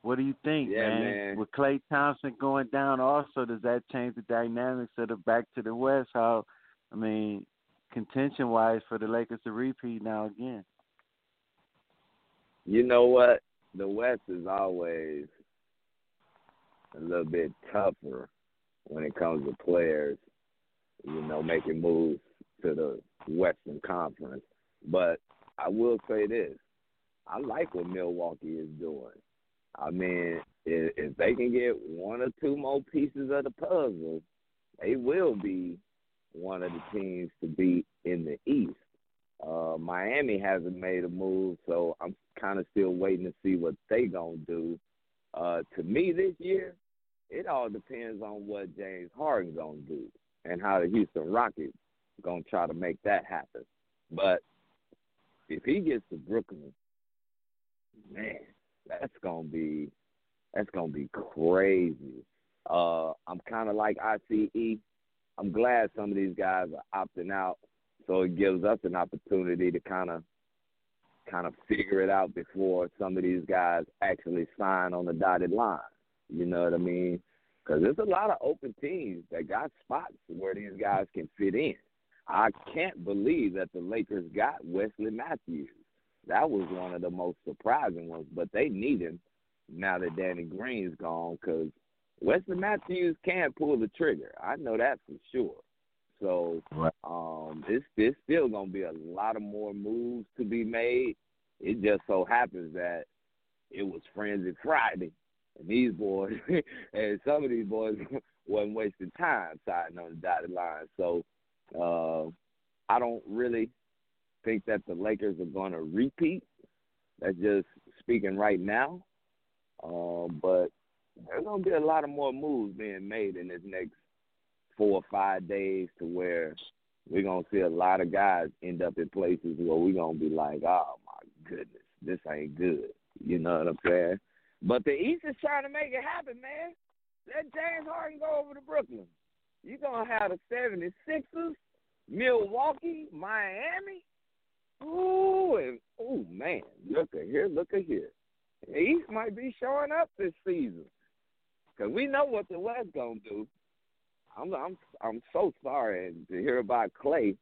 Speaker 3: What do you think,
Speaker 6: Yeah,
Speaker 3: man?
Speaker 6: man.
Speaker 3: With Klay Thompson going down, also does that change the dynamics of the back to the West? How, I mean, contention wise for the Lakers to repeat now again.
Speaker 6: You know what? The West is always a little bit tougher when it comes to players, you know, making moves to the Western Conference. But I will say this. I like what Milwaukee is doing. I mean, if, if they can get one or two more pieces of the puzzle, they will be one of the teams to beat in the East. Uh, Miami hasn't made a move, so I'm kind of still waiting to see what they gonna do. Uh, to me, this year, it all depends on what James Harden gonna do and how the Houston Rockets gonna try to make that happen. But if he gets to Brooklyn, man, that's gonna be that's gonna be crazy. Uh, I'm kind of like ICE. I'm glad some of these guys are opting out, so it gives us an opportunity to kind of kind of figure it out before some of these guys actually sign on the dotted line. You know what I mean? Because there's a lot of open teams that got spots where these guys can fit in. I can't believe that the Lakers got Wesley Matthews. That was one of the most surprising ones, but they need him now that Danny Green's gone because Wesley Matthews can pull the trigger. I know that for sure. So um, it's it's still gonna be a lot of more moves to be made. It just so happens that it was Frenzy Friday, and these boys and some of these boys wasn't wasting time signing on the dotted line. So uh, I don't really think that the Lakers are going to repeat. That's just speaking right now. Um, but there's going to be a lot of more moves being made in this next four or five days to where we're going to see a lot of guys end up in places where we're going to be like, oh, my goodness, this ain't good. You know what I'm saying? But the East is trying to make it happen, man. Let James Harden go over to Brooklyn. You're going to have the 76ers, Milwaukee, Miami. Ooh, and, ooh, man. Look at here, look at here. The East might be showing up this season. Because we know what the West going to do. I'm I'm I'm so sorry to hear about Klay,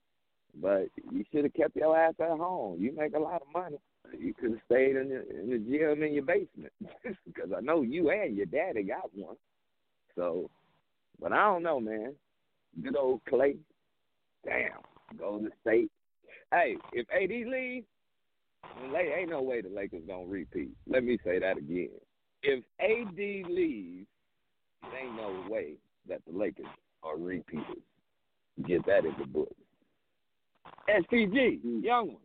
Speaker 6: but you should have kept your ass at home. You make a lot of money. You could have stayed in the in the gym in your basement because I know you and your daddy got one. So, but I don't know, man. Good old Klay. Damn, Golden State. Hey, if AD leaves, ain't no way the Lakers gonna repeat. Let me say that again. If AD leaves, it ain't no way that the Lakers are repeaters. Get that in the book. STG, mm. young one.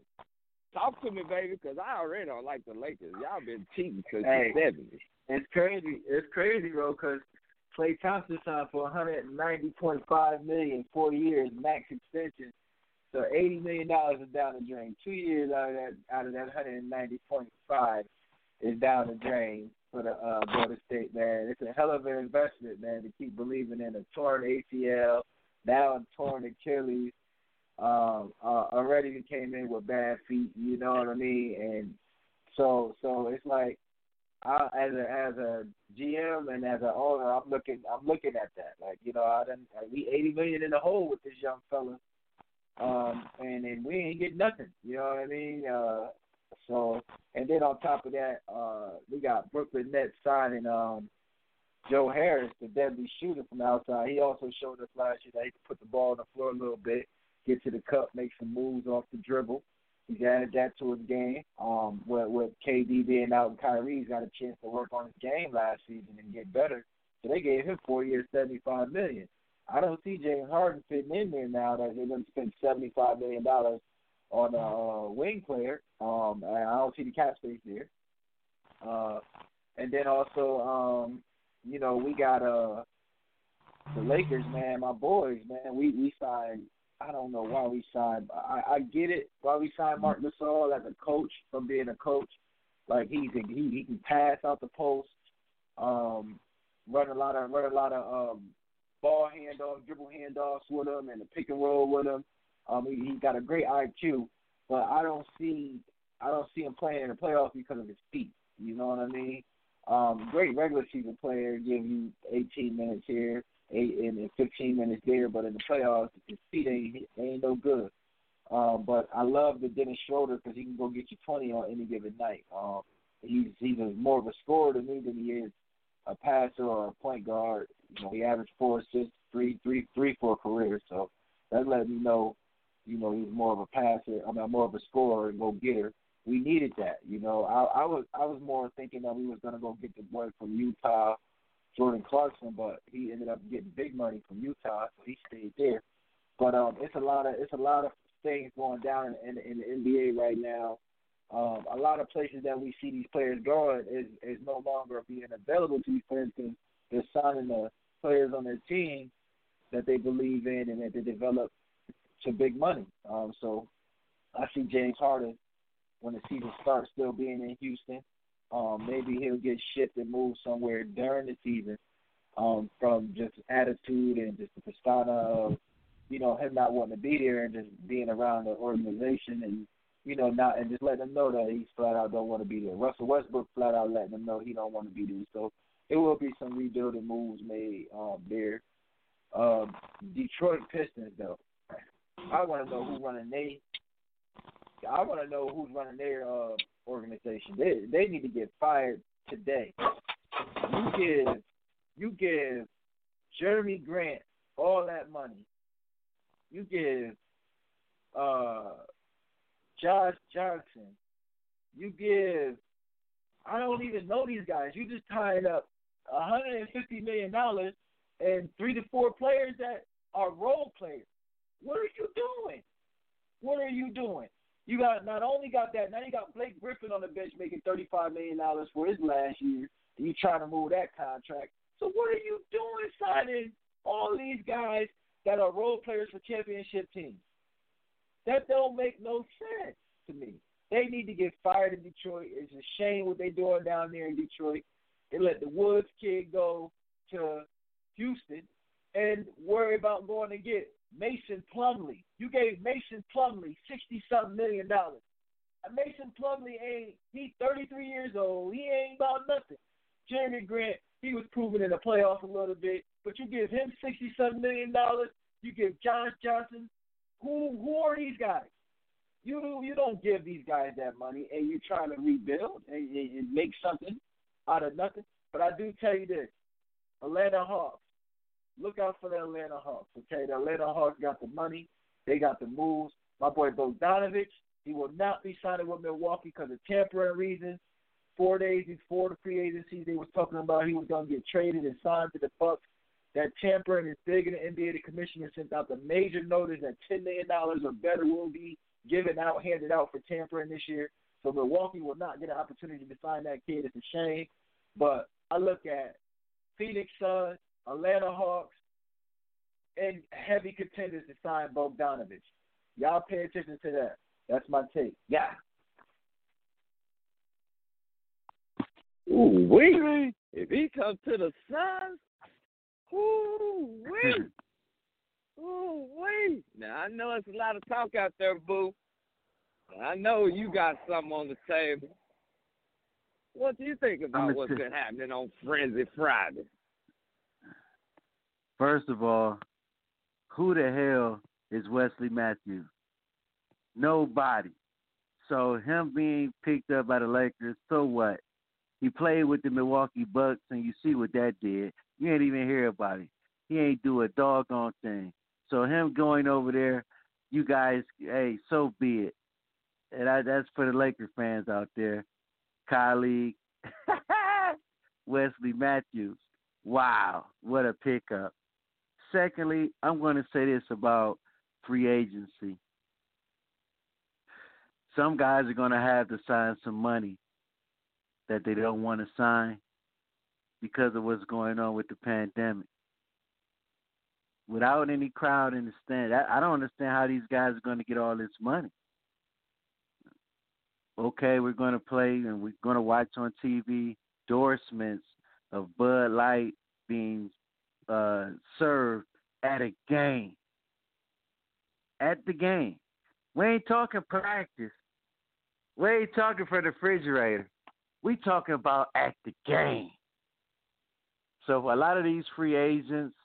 Speaker 6: Talk to me, baby, because I already don't like the Lakers. Y'all been cheating since
Speaker 4: Hey.
Speaker 6: the 70s.
Speaker 4: It's crazy. It's crazy, bro, because Klay Thompson signed for 190.5 million, four years, max extension. So 80 million dollars is down the drain. Two years out of that, out of that 190.5 is down the drain for the uh, Florida State man. It's a hell of an investment, man, to keep believing in a torn ACL, now a torn Achilles. Um, uh, already came in with bad feet. You know what I mean? And so, so it's like I, as a as a GM and as an owner, I'm looking I'm looking at that. Like you know, I done we 80 million in the hole with this young fella, um, and and we ain't getting nothing. You know what I mean? Uh, so and then on top of that, uh, we got Brooklyn Nets signing um, Joe Harris, the deadly shooter from outside. He also showed us last year that he could put the ball on the floor a little bit, get to the cup, make some moves off the dribble. He's added that to his game. Um, with, with KD being out and Kyrie's got a chance to work on his game last season and get better. So they gave him four years, seventy-five million. I don't see James Harden fitting in there now that they're going to spend seventy-five million dollars on a wing player. Um, I don't see the cap space there. Uh, and then also, um, you know, we got uh the Lakers, man, my boys, man. We we signed. I don't know why we signed. I, I get it why we signed Marc Gasol as a coach from being a coach. Like he's a, he he can pass out the post, um, run a lot of run a lot of um, ball handoffs, dribble handoffs with him, and the pick and roll with him. Um, he, he got a great IQ, but I don't see I don't see him playing in the playoffs because of his feet. You know what I mean? Um, great regular season player, give you 18 minutes here, eight and 15 minutes there, but in the playoffs, his feet ain't ain't no good. Um, but I love the Dennis Schroeder because he can go get you 20 on any given night. Um, he's he's more of a scorer to me than he is a passer or a point guard. You know, he averaged four assists, three, three, three for a career. So that let me know, you know, he's more of a passer. I mean, more of a scorer and go getter. We needed that. You know, I, I was I was more thinking that we was gonna go get the boy from Utah, Jordan Clarkson, but he ended up getting big money from Utah, so he stayed there. But um, it's a lot of it's a lot of things going down in, in, the NBA right now. Um, a lot of places that we see these players going is is no longer being available to these players because they're signing the players on their team that they believe in and that they develop to big money. Um, so I see James Harden when the season starts still being in Houston. Um, maybe he'll get shipped and moved somewhere during the season. um, from just attitude and just the persona of, you know, him not wanting to be there and just being around the organization and, you know, not and just letting them know that he's flat out don't want to be there. Russell Westbrook flat out letting them know he don't want to be there. So it will be some rebuilding moves made um, there. Um, Detroit Pistons though, I want to know who's running they. I want to know who's running their uh, organization. They they need to get fired today. You give you give Jerami Grant all that money. You give uh, Josh Johnson. You give I don't even know these guys. You just tied up hundred and fifty million dollars and three to four players that are role players. What are you doing? What are you doing? You got not only got that, now you got Blake Griffin on the bench making thirty five million dollars for his last year. And you trying to move that contract. So what are you doing signing all these guys that are role players for championship teams? That don't make no sense to me. They need to get fired in Detroit. It's a shame what they're doing down there in Detroit. They let the Woods kid go to Houston and worry about going to get Mason Plumlee. You gave Mason Plumlee sixty something million dollars. Mason Plumlee ain't he thirty three years old. He ain't about nothing. Jerami Grant, he was proven in the playoffs a little bit, but you give him sixty something million dollars. You give Josh Johnson. Who who are these guys? You you don't give these guys that money, and you're trying to rebuild and, and make something out of nothing. But I do tell you this: Atlanta Hawks, look out for the Atlanta Hawks. Okay, the Atlanta Hawks got the money, they got the moves. My boy Bogdanovich, he will not be signing with Milwaukee because of temporary reasons. Four days before the free agency, they was talking about he was going to get traded and signed to the Bucks. That tampering is big in the NBA. The commissioner sent out the major notice that ten million dollars or better will be given out, handed out for tampering this year. So Milwaukee will not get an opportunity to sign that kid. It's a shame. But I look at Phoenix Suns, Atlanta Hawks, and heavy contenders to sign Bogdanovich. Y'all pay attention to that. That's my take. Yeah.
Speaker 6: Ooh wee! If he comes to the Suns, ooh wee! ooh wee! Now I know it's a lot of talk out there, boo. I know you got something on the table. What do you think about what's been happening on Frenzy Friday?
Speaker 3: First of all, who the hell is Wesley Matthews? Nobody. So him being picked up by the Lakers, so what? He played with the Milwaukee Bucks, and you see what that did. You ain't even hear about it. He ain't do a doggone thing. So him going over there, you guys, hey, so be it. And I, that's for the Lakers fans out there. Colleague, Wesley Matthews. Wow, what a pickup. Secondly, I'm going to say this about free agency. Some guys are going to have to sign some money that they don't want to sign because of what's going on with the pandemic. Without any crowd in the stand, I, don't understand how these guys are going to get all this money. Okay, we're going to play and we're going to watch on TV endorsements of Bud Light being uh, served at a game. At the game. We ain't talking practice. We ain't talking for the refrigerator. We talking about at the game. So a lot of these free agents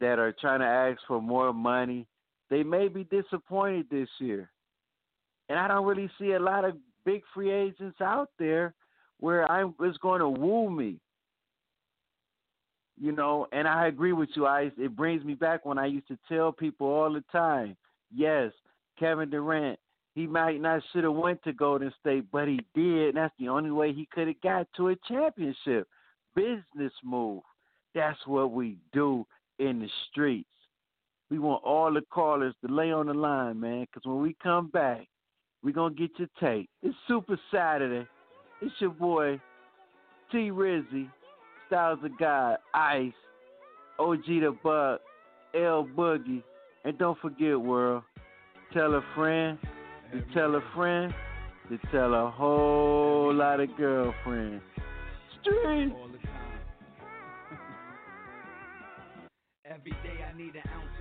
Speaker 3: that are trying to ask for more money, they may be disappointed this year. And I don't really see a lot of big free agents out there where I was going to woo me. You know, and I agree with you, I It brings me back when I used to tell people all the time, yes, Kevin Durant, he might not should have went to Golden State, but he did. And that's the only way he could have got to a championship. Business move. That's what we do in the streets. We want all the callers to lay on the line, man, because when we come back, we're going to get your tape. It's Super Saturday. It's your boy, T Rizzy, Styles of God, Ice, OG the Buck, El-Boogie. And don't forget, world, tell a friend, to tell a friend, to tell a whole lot of girlfriends. Street.
Speaker 1: Every day I need an ounce.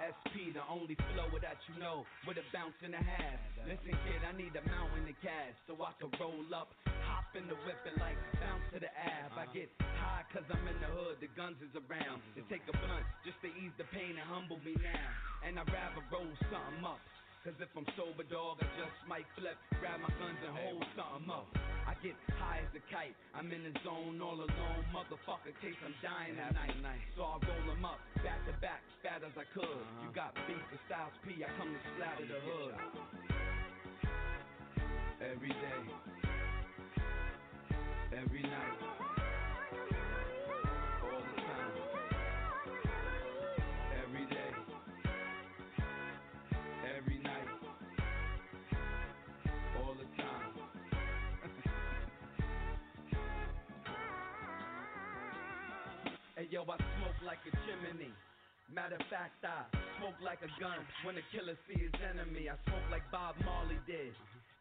Speaker 1: SP, the only flow that you know, with a bounce and a half. Listen, kid, I need a mountain of cash so I can roll up, hop in the whip and like bounce to the ab. I get high cause I'm in the hood, the guns is around. To take a blunt just to ease the pain and humble me now. And I'd rather roll something up. Cause if I'm sober, dog, I just might flip, grab my guns and hold something up. I get high as a kite, I'm in the zone all alone, motherfucker, case I'm dying at night. So I roll them up, back to back, fat as I could. You uh-huh. got beef with Styles P, I come to splatter the hood. Every day, every night, yo, I smoke like a chimney. Matter of fact, I smoke like a gun when the killer see his enemy. I smoke like Bob Marley did.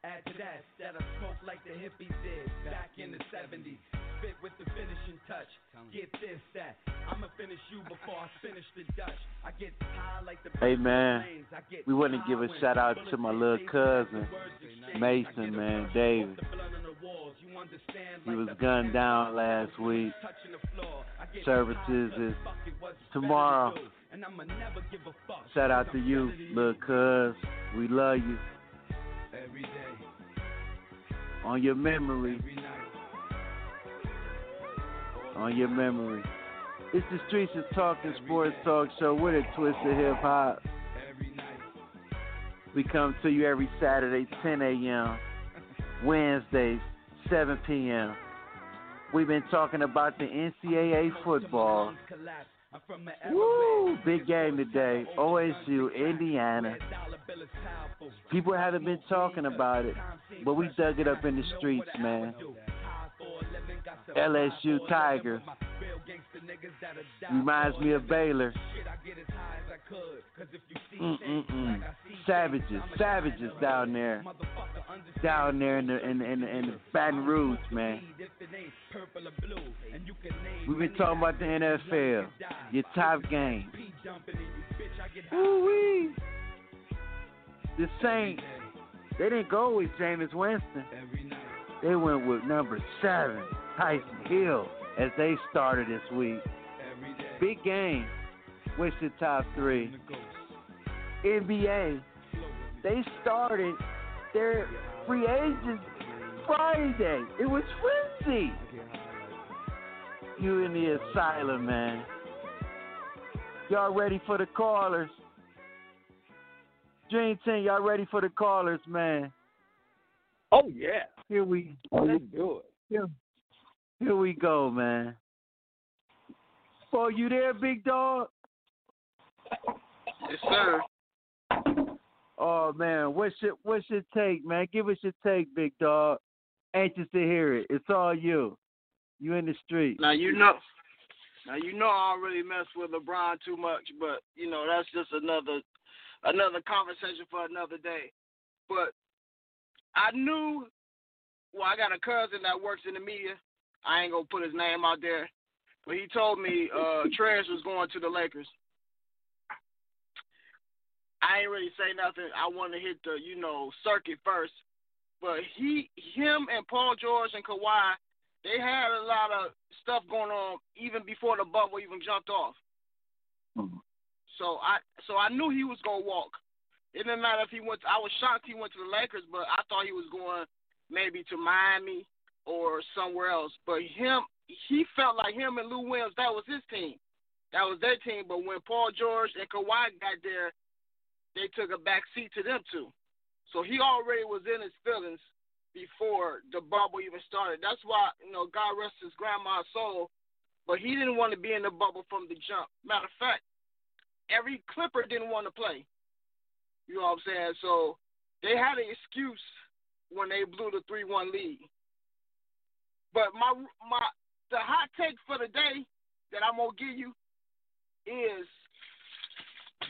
Speaker 1: Add to that, that I smoke like the hippies did back in the 70s. Spit with the finishing touch. Get this, that. I'ma finish you before I finish the Dutch. I get high like the
Speaker 3: Hey man,
Speaker 1: planes. I get
Speaker 3: we want to give a shout out to my little cousin, Mason,
Speaker 1: Mason,
Speaker 3: man, David. He was gunned down last week. Services is tomorrow. Shout out to you, little cuz. We love you.
Speaker 1: Every day,
Speaker 3: On your memory.
Speaker 1: every night.
Speaker 3: On your memory. It's the Streets of Talking Sports Talk Show with a twist of hip hop.
Speaker 1: Every night.
Speaker 3: We come to you every Saturday, 10 a.m., Wednesdays, 7 p.m. We've been talking about the NCAA football. Woo! Big game today. OSU, Indiana. People haven't been talking about it, but we dug it up in the streets, man. LSU Tiger. Reminds me of Baylor. Mm-mm-mm. Savages, savages down there, down there in the in in in the Baton Rouge, man. We've been talking about the NFL, your top game. Woo-wee. The Saints, they didn't go with Jameis Winston. They went with number seven, Taysom Hill, as they started this week. Big game. What's your top three? NBA, they started their free agents Friday. It was frenzy. You in the asylum, man. Y'all ready for the callers? Dream Team, y'all ready for the callers, man?
Speaker 6: Oh yeah.
Speaker 3: Here we oh,
Speaker 6: Let's do it.
Speaker 3: here, here we go, man. Oh, you there, big dog?
Speaker 11: Yes, sir.
Speaker 3: Oh man, what's your what's your take, man? Give us your take, big dog. Anxious to hear it. It's all you. You in the street.
Speaker 11: Now you know. Now you know I don't really mess with LeBron too much, but you know that's just another another conversation for another day. But I knew. Well, I got a cousin that works in the media. I ain't gonna put his name out there, but he told me uh Trez was going to the Lakers. I ain't really say nothing. I want to hit the you know circuit first, but he, him, and Paul George and Kawhi, they had a lot of stuff going on even before the bubble even jumped off. So I so I knew he was gonna walk. It didn't matter if he went. I was shocked he went to the Lakers, but I thought he was going maybe to Miami or somewhere else. But him, he felt like him and Lou Williams. That was his team. That was their team. But when Paul George and Kawhi got there, they took a back seat to them too. So he already was in his feelings before the bubble even started. That's why, you know, God rest his grandma's soul, but he didn't want to be in the bubble from the jump. Matter of fact, every Clipper didn't want to play. You know what I'm saying? So they had an excuse when they blew the three one lead. But my my the hot take for the day that I'm gonna give you is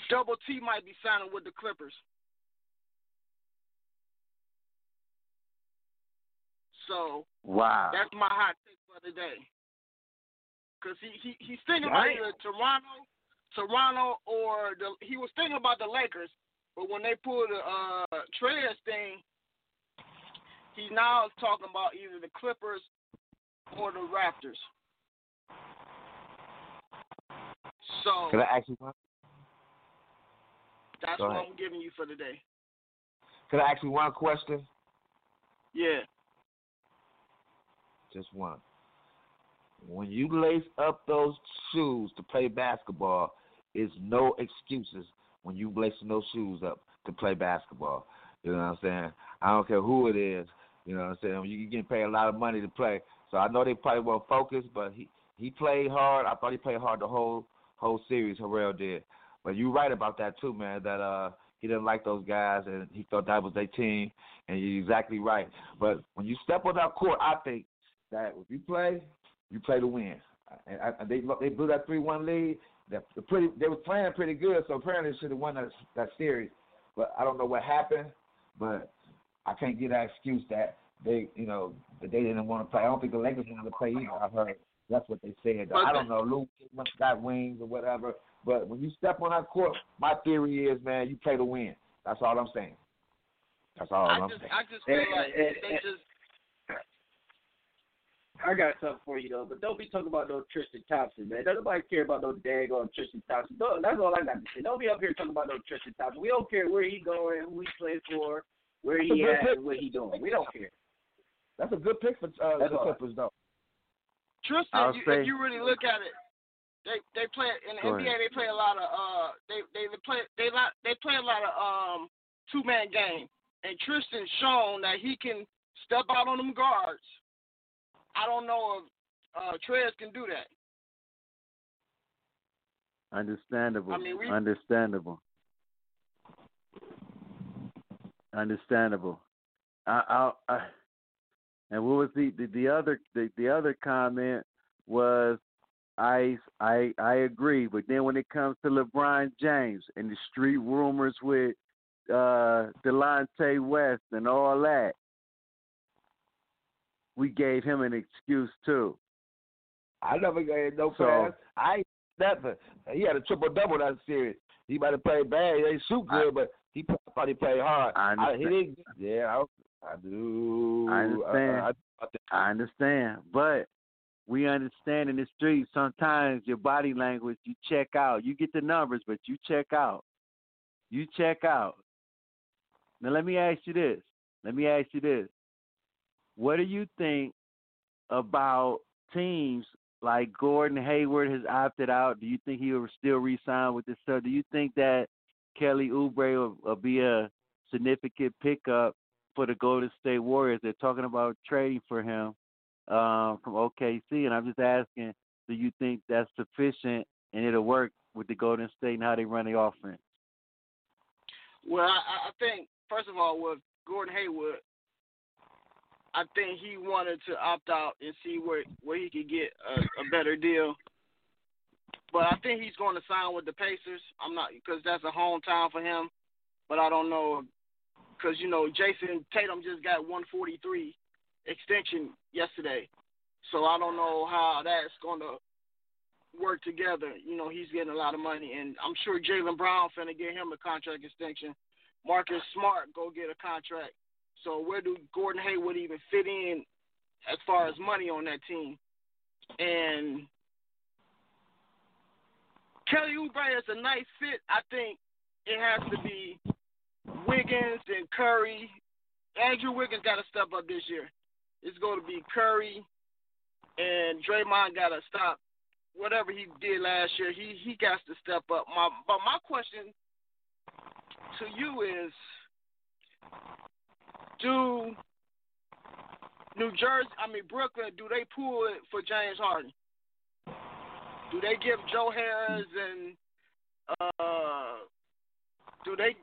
Speaker 11: Double T might be signing with the Clippers. So
Speaker 3: Wow.
Speaker 11: that's my hot take for the day. Cause he, he he's thinking about either Toronto Toronto or the. He was thinking about the Lakers, but when they pulled the uh, Trez thing, he now is talking about either the Clippers or the Raptors. So
Speaker 5: Can I ask you one?
Speaker 11: that's what. I'm giving you for today.
Speaker 5: Can I ask you one question?
Speaker 11: Yeah.
Speaker 5: Just one. When you lace up those shoes to play basketball, it's no excuses when you lacing those shoes up to play basketball. You know what I'm saying? I don't care who it is. You know what I'm saying? You getting paid a lot of money to play. So I know they probably won't focus, but he he played hard. I thought he played hard the whole whole series. Harrell did. But you're right about that too, man. That uh he didn't like those guys, and he thought that was their team. And you're exactly right. But when you step on that court, I think that if you play, you play to win. And I, they they blew that three one lead. That the pretty they was playing pretty good, so apparently should have won that that series. But I don't know what happened. But I can't get that excuse that they you know that they didn't want to play. I don't think the Lakers wanted to play either. I heard that's what they said. I don't know. Luke got wings or whatever. But when you step on that court, my theory is, man, you play to win. That's all I'm saying. That's all
Speaker 11: I
Speaker 5: I'm
Speaker 11: just
Speaker 5: saying.
Speaker 11: I just feel like they just
Speaker 6: I got something for you though, but don't be talking about no Tristan Thompson, man. Don't nobody care about no daggone Tristan Thompson. Don't, that's all I got to say. Don't be up here talking about no Tristan Thompson. We don't care where he going, who he plays for, where he
Speaker 5: That's a good
Speaker 6: at, and what he doing. We don't care.
Speaker 5: That's a good pick for uh,
Speaker 6: That's
Speaker 5: the
Speaker 6: all.
Speaker 5: Clippers, though.
Speaker 11: Tristan,
Speaker 3: I'll
Speaker 11: you,
Speaker 3: say-
Speaker 11: if you really look at it, they they play in the NBA.
Speaker 3: ahead.
Speaker 11: They play a lot of uh they they play they lot they play a lot of um two man game. And Tristan's shown that he can step out on them guards. I don't know if uh Trez can do that.
Speaker 3: Understandable.
Speaker 11: I mean, we-
Speaker 3: Understandable. Understandable. I, I, I, and what was the, the the other the, the other comment was I I I agree, but then when it comes to LeBron James and the street rumors with uh Delonte West and all that, we gave him an excuse too.
Speaker 5: I never gave no
Speaker 3: So-
Speaker 5: pass. I nothing. He had a triple double that series. He might have played bad. He ain't shoot good, but he p- thought he played hard.
Speaker 3: I
Speaker 5: I, he didn't. Yeah, I, I do.
Speaker 3: I understand.
Speaker 5: Uh, I,
Speaker 3: I understand, but we understand in the streets sometimes your body language you check out. You get the numbers, but you check out. You check out. Now let me ask you this. Let me ask you this. What do you think about teams like Gordon Hayward has opted out? Do you think he will still re-sign with this stuff? Do you think that Kelly Oubre will, will be a significant pickup for the Golden State Warriors? They're talking about trading for him um, from OKC, and I'm just asking, do you think that's sufficient and it'll work with the Golden State and how they run the offense?
Speaker 11: Well, I, I think first of all with Gordon Hayward, I think he wanted to opt out and see where where he could get a, a better deal. But I think he's going to sign with the Pacers. I'm not because that's a hometown for him. But I don't know because you know Jayson Tatum just got 143 extension yesterday, so I don't know how that's to work together. You know he's getting a lot of money, and I'm sure Jaylen Brown finna get him a contract extension. Marcus Smart go get a contract. So where do Gordon Hayward even fit in as far as money on that team? And Kelly Oubre is a nice fit. I think it has to be Wiggins and Curry. Andrew Wiggins got to step up this year. It's going to be Curry and Draymond got to stop whatever he did last year. He he got to step up. My but my question to you is do New Jersey, I mean Brooklyn, do they pull it for James Harden? Do they give Joe Harris and uh do they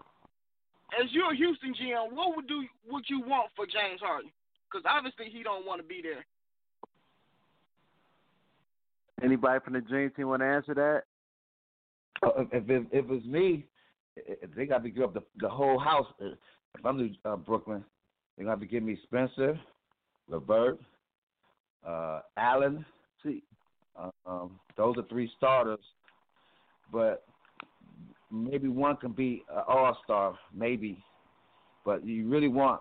Speaker 11: as you're a Houston GM, what would do would you want for James Harden? Because obviously he don't want to be there.
Speaker 3: Anybody from the Dream Team want to answer that?
Speaker 5: Uh, if if, if it's me, if they got to give up the the whole house. If I'm New uh, Brooklyn, they got to give me Spencer, LeVert, uh, Allen.
Speaker 3: See,
Speaker 5: uh, um, those are three starters. but maybe one can be an all star, maybe. But you really want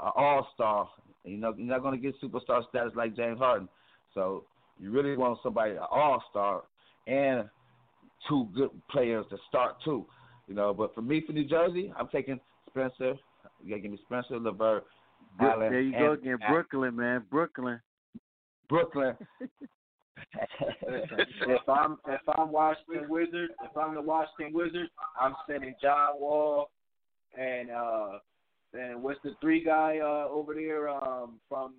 Speaker 5: an all star. You know, you're not going to get superstar status like James Harden. So you really want somebody an all star and two good players to start too. You know, but for me, for New Jersey, I'm taking Spencer. You got to give me Spencer, LeVert, Allen,
Speaker 3: there you go again, Brooklyn, man, Brooklyn.
Speaker 5: Brooklyn.
Speaker 4: if I'm if I'm Washington Wizards, if I'm the Washington Wizards, I'm sending John Wall and uh and what's the three guy uh over there um from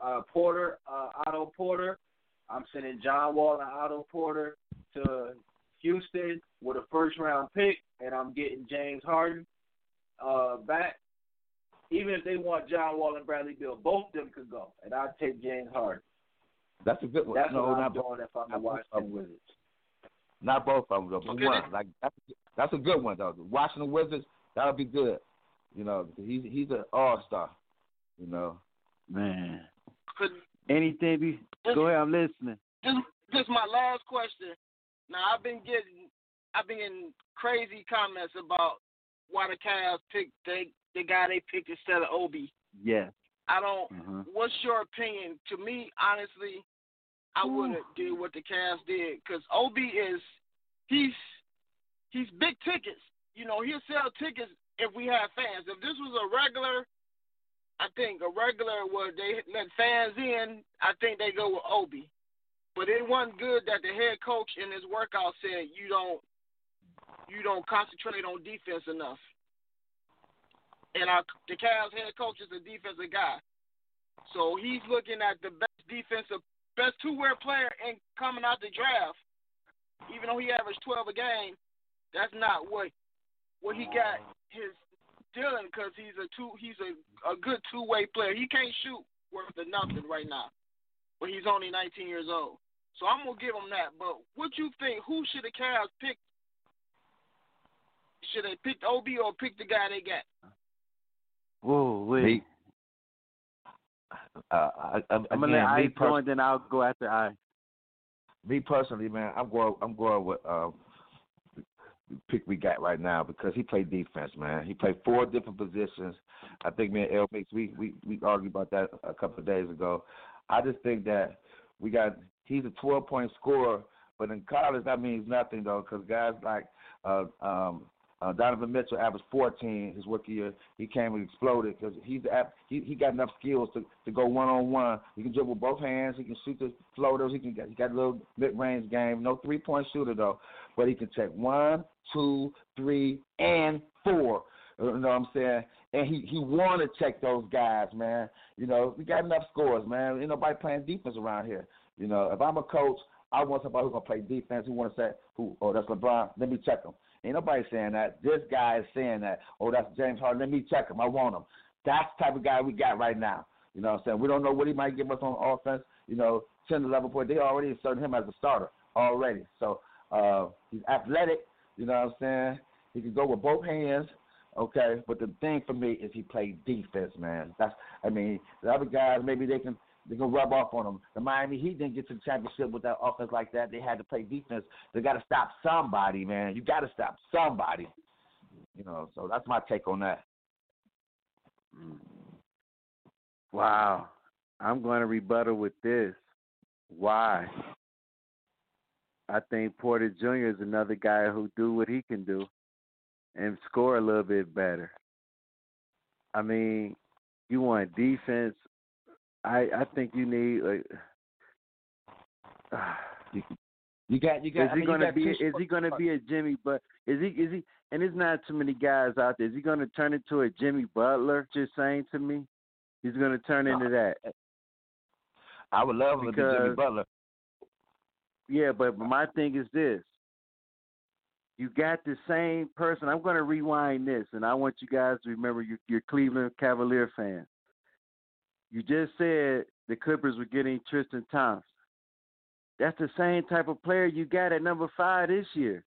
Speaker 4: uh Porter, uh Otto Porter. I'm sending John Wall and Otto Porter to Houston with a first round pick and I'm getting James Harden uh back. Even if they want John Wall and Bradley Beal, both of them could go. And I'd take James Harden.
Speaker 5: That's a good one.
Speaker 4: That's
Speaker 5: no,
Speaker 4: what
Speaker 5: not
Speaker 4: doing
Speaker 5: both.
Speaker 4: if I'm the
Speaker 5: not both of
Speaker 4: Washington
Speaker 5: them.
Speaker 4: Wizards.
Speaker 5: Not both of them though, but
Speaker 11: Okay,
Speaker 5: one. Like that's that's a good one though. Watching the Washington Wizards, that'll be good. You know, he's he's an all star. You know,
Speaker 3: Man.
Speaker 11: Could
Speaker 3: Anything be go ahead, I'm listening.
Speaker 11: this this is my last question. Now I've been getting I've been getting crazy comments about why the Cavs picked they the guy they picked instead of Obi.
Speaker 3: Yeah.
Speaker 11: I don't.
Speaker 3: Mhm.
Speaker 11: What's your opinion? To me, honestly, I hmm. wouldn't do what the Cavs did because Obi is he's he's big tickets. You know, he'll sell tickets if we have fans. If this was a regular, I think a regular where they let fans in, I think they go with Obi. But it wasn't good that the head coach in his workout said you don't you don't concentrate on defense enough. And our, the Cavs head coach is a defensive guy. So he's looking at the best defensive, best two-way player in coming out the draft. Even though he averaged 12 a game, that's not what what he got his dealing because he's a two he's a, a good two-way player. He can't shoot worth of nothing right now, but he's only 19 years old. So I'm gonna give him that. But what you think? Who should the Cavs pick? Should they pick Ob or pick the guy they got?
Speaker 3: Whoa, wait.
Speaker 5: Uh, I, I,
Speaker 3: I'm gonna let Ice
Speaker 5: pers-
Speaker 3: go and then I'll go after I.
Speaker 5: me personally, man, I'm going. I'm going with um, the pick we got right now because he played defense, man. He played four different positions. I think me and El Mix, we we we argued about that a couple of days ago. I just think that we got. He's a 12 point scorer, but in college that means nothing though, because guys like uh, um, uh, Donovan Mitchell averaged 14 his rookie year. He came and exploded because he's he he got enough skills to to go one on one. He can dribble both hands. He can shoot the floaters. He can he got a little mid range game. No three point shooter though, but he can take one, two, three, and four. You know what I'm saying? And he he want to check those guys, man. You know we got enough scores, man. Ain't nobody playing defense around here. You know if I'm a coach, I want somebody who's gonna play defense. Who want to say who? Oh, that's LeBron. Let me check him. Ain't nobody saying that. This guy is saying that. Oh, that's James Harden. Let me check him. I want him. That's the type of guy we got right now. You know what I'm saying? We don't know what he might give us on offense. You know, 10 to 11 points. They already inserted him as a starter already. So uh, he's athletic. You know what I'm saying? He can go with both hands. Okay, but the thing for me is he played defense, man. That's I mean, the other guys maybe they can they can rub off on him. The Miami Heat didn't get to the championship with that offense like that. They had to play defense. They got to stop somebody, man. You got to stop somebody. You know, so that's my take on that.
Speaker 3: Wow. I'm going to rebuttal with this. Why? I think Porter Jr. is another guy who do what he can do and score a little bit better. I mean, you want defense. I I think you need like.
Speaker 5: You, you got you got.
Speaker 3: is
Speaker 5: I
Speaker 3: he
Speaker 5: mean, you
Speaker 3: gonna be? Is he gonna be a Jimmy? But is he? Is he? And there's not too many guys out there. Is he gonna turn into a Jimmy Butler? Just saying to me, he's gonna turn into that.
Speaker 5: I would love him to be Jimmy Butler.
Speaker 3: Yeah, but my thing is this. You got the same person. I'm going to rewind this, and I want you guys to remember you're, you're Cleveland Cavalier fans. You just said the Clippers were getting Tristan Thompson. That's the same type of player you got at number five this year.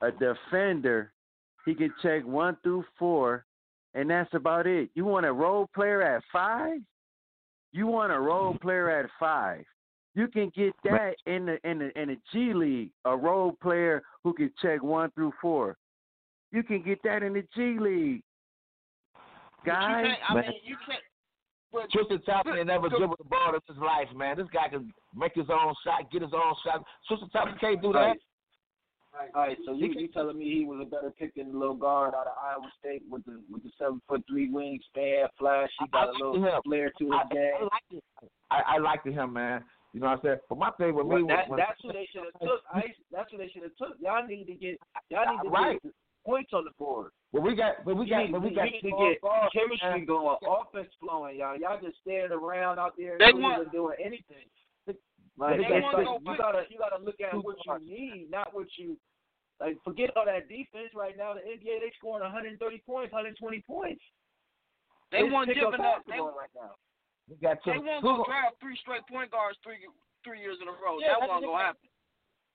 Speaker 3: A defender. He can check one through four, and that's about it. You want a role player at five? You want a role player at five. You can get that in the in the in the G League, a role player who can check one through four. You can get that in the G League.
Speaker 11: But you
Speaker 3: Guys,
Speaker 11: can't, I mean, you can't. But
Speaker 5: Tristan Thompson
Speaker 11: but-
Speaker 5: never dribbled the ball in his life, man. This guy can make his own shot, get his own shot. Tristan Thompson can't do that.
Speaker 4: All right, so you you telling me he was a better pick than the little guard out of Iowa State with the with the seven foot three wingspan, flash. He got a
Speaker 5: I
Speaker 4: little
Speaker 5: him.
Speaker 4: flair to his
Speaker 5: I, I
Speaker 4: game.
Speaker 5: liked it. I, I liked him, man. You know what I'm saying? But my thing with me
Speaker 4: that,
Speaker 5: was
Speaker 4: that's what they should have took. I, that's what they should have took. Y'all need to get y'all need to
Speaker 5: Right.
Speaker 4: get points on the board.
Speaker 5: But we got, but we
Speaker 4: You
Speaker 5: got,
Speaker 4: need,
Speaker 5: but we got
Speaker 4: to get
Speaker 5: guards, uh,
Speaker 4: chemistry
Speaker 5: man.
Speaker 4: going, offense flowing, y'all. Y'all just standing around out there
Speaker 11: They
Speaker 4: and
Speaker 11: want-
Speaker 4: doing anything. Like
Speaker 11: They
Speaker 4: it's
Speaker 11: want
Speaker 4: like, you gotta you gotta look at what you need, not what you like. Forget all that defense right now. The NBA they scoring 130 points, 120 points.
Speaker 11: They
Speaker 4: Just
Speaker 11: want
Speaker 4: pick up
Speaker 11: giving up. They,
Speaker 4: basketball right now.
Speaker 5: We got two.
Speaker 11: they won't go draft three straight point guards three three years in a row.
Speaker 4: Yeah,
Speaker 11: that won't go happen.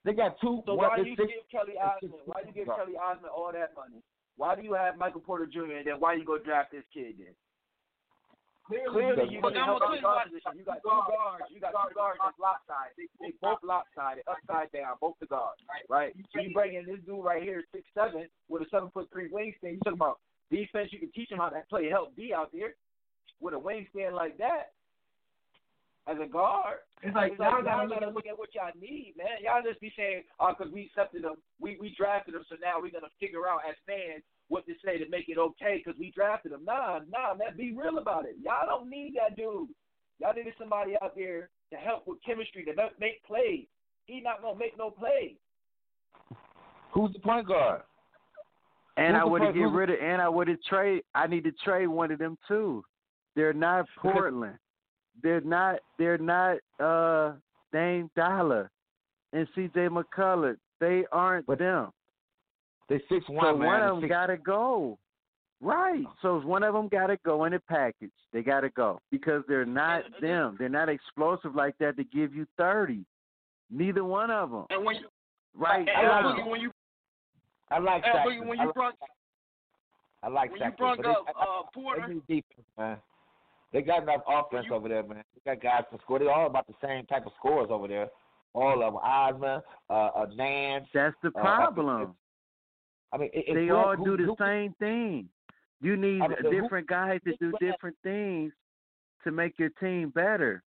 Speaker 5: They got two.
Speaker 4: So
Speaker 5: one,
Speaker 4: why do you
Speaker 5: six-
Speaker 4: give Kelly
Speaker 5: and six
Speaker 4: Osment? Why do you give. Kelly Osment all that money? Why do you have Michael Porter Jr. and then why you go draft this kid then? Clearly, you
Speaker 11: But
Speaker 4: need help
Speaker 11: gonna
Speaker 4: out guard position. You got two guards. You got two guards that's lopsided. They, they both lopsided, upside down, both the guards. Right. So you bring in this dude right here, six seven, with a seven foot three wingspan. You talking about defense? You can teach him how to play help D out there with a wingspan like that. As a guard,
Speaker 12: It's like
Speaker 4: it's
Speaker 12: y'all
Speaker 4: y'all
Speaker 12: gotta
Speaker 4: gotta look at what y'all need, man. Y'all just be saying, "Oh, because we accepted them, we we drafted them, so now we're gonna figure out as fans what to say to make it okay because we drafted them." Nah, nah, man, be real about it. Y'all don't need that dude. Y'all needed somebody out there to help with chemistry to make- make plays. He not gonna make no plays.
Speaker 5: Who's the point guard?
Speaker 3: And
Speaker 5: Who's
Speaker 3: I would have get rid of, and I would have trade. I need to trade one of them too. They're not Portland. They're not. They're not. Uh, Dame Dollar and C.J. McCullough. They aren't but them.
Speaker 5: They six one
Speaker 3: So
Speaker 5: man.
Speaker 3: one of them
Speaker 5: six-
Speaker 3: got to go. Right. So one of them got to go in the package. They got to go because they're not them. They're not explosive like that to give you thirty. Neither one of them.
Speaker 11: And when you
Speaker 3: Right
Speaker 11: and
Speaker 3: now.
Speaker 11: Boogie, when you
Speaker 5: I like
Speaker 11: that.
Speaker 5: Sexton.
Speaker 11: Boogie, when
Speaker 5: I like-
Speaker 11: brought
Speaker 5: I like
Speaker 11: when you brought up uh, Porter,
Speaker 5: need defense, man. They got enough offense over there, man. They got guys to score. They're all about the same type of scores over there. All of them. Osman, uh, uh, Nance.
Speaker 3: That's the
Speaker 5: uh,
Speaker 3: problem.
Speaker 5: I mean, it, it,
Speaker 3: they
Speaker 5: who-
Speaker 3: all
Speaker 5: who-
Speaker 3: do the
Speaker 5: who-
Speaker 3: same thing. You need
Speaker 5: I mean, who-
Speaker 3: different guys to do different things to make your team better.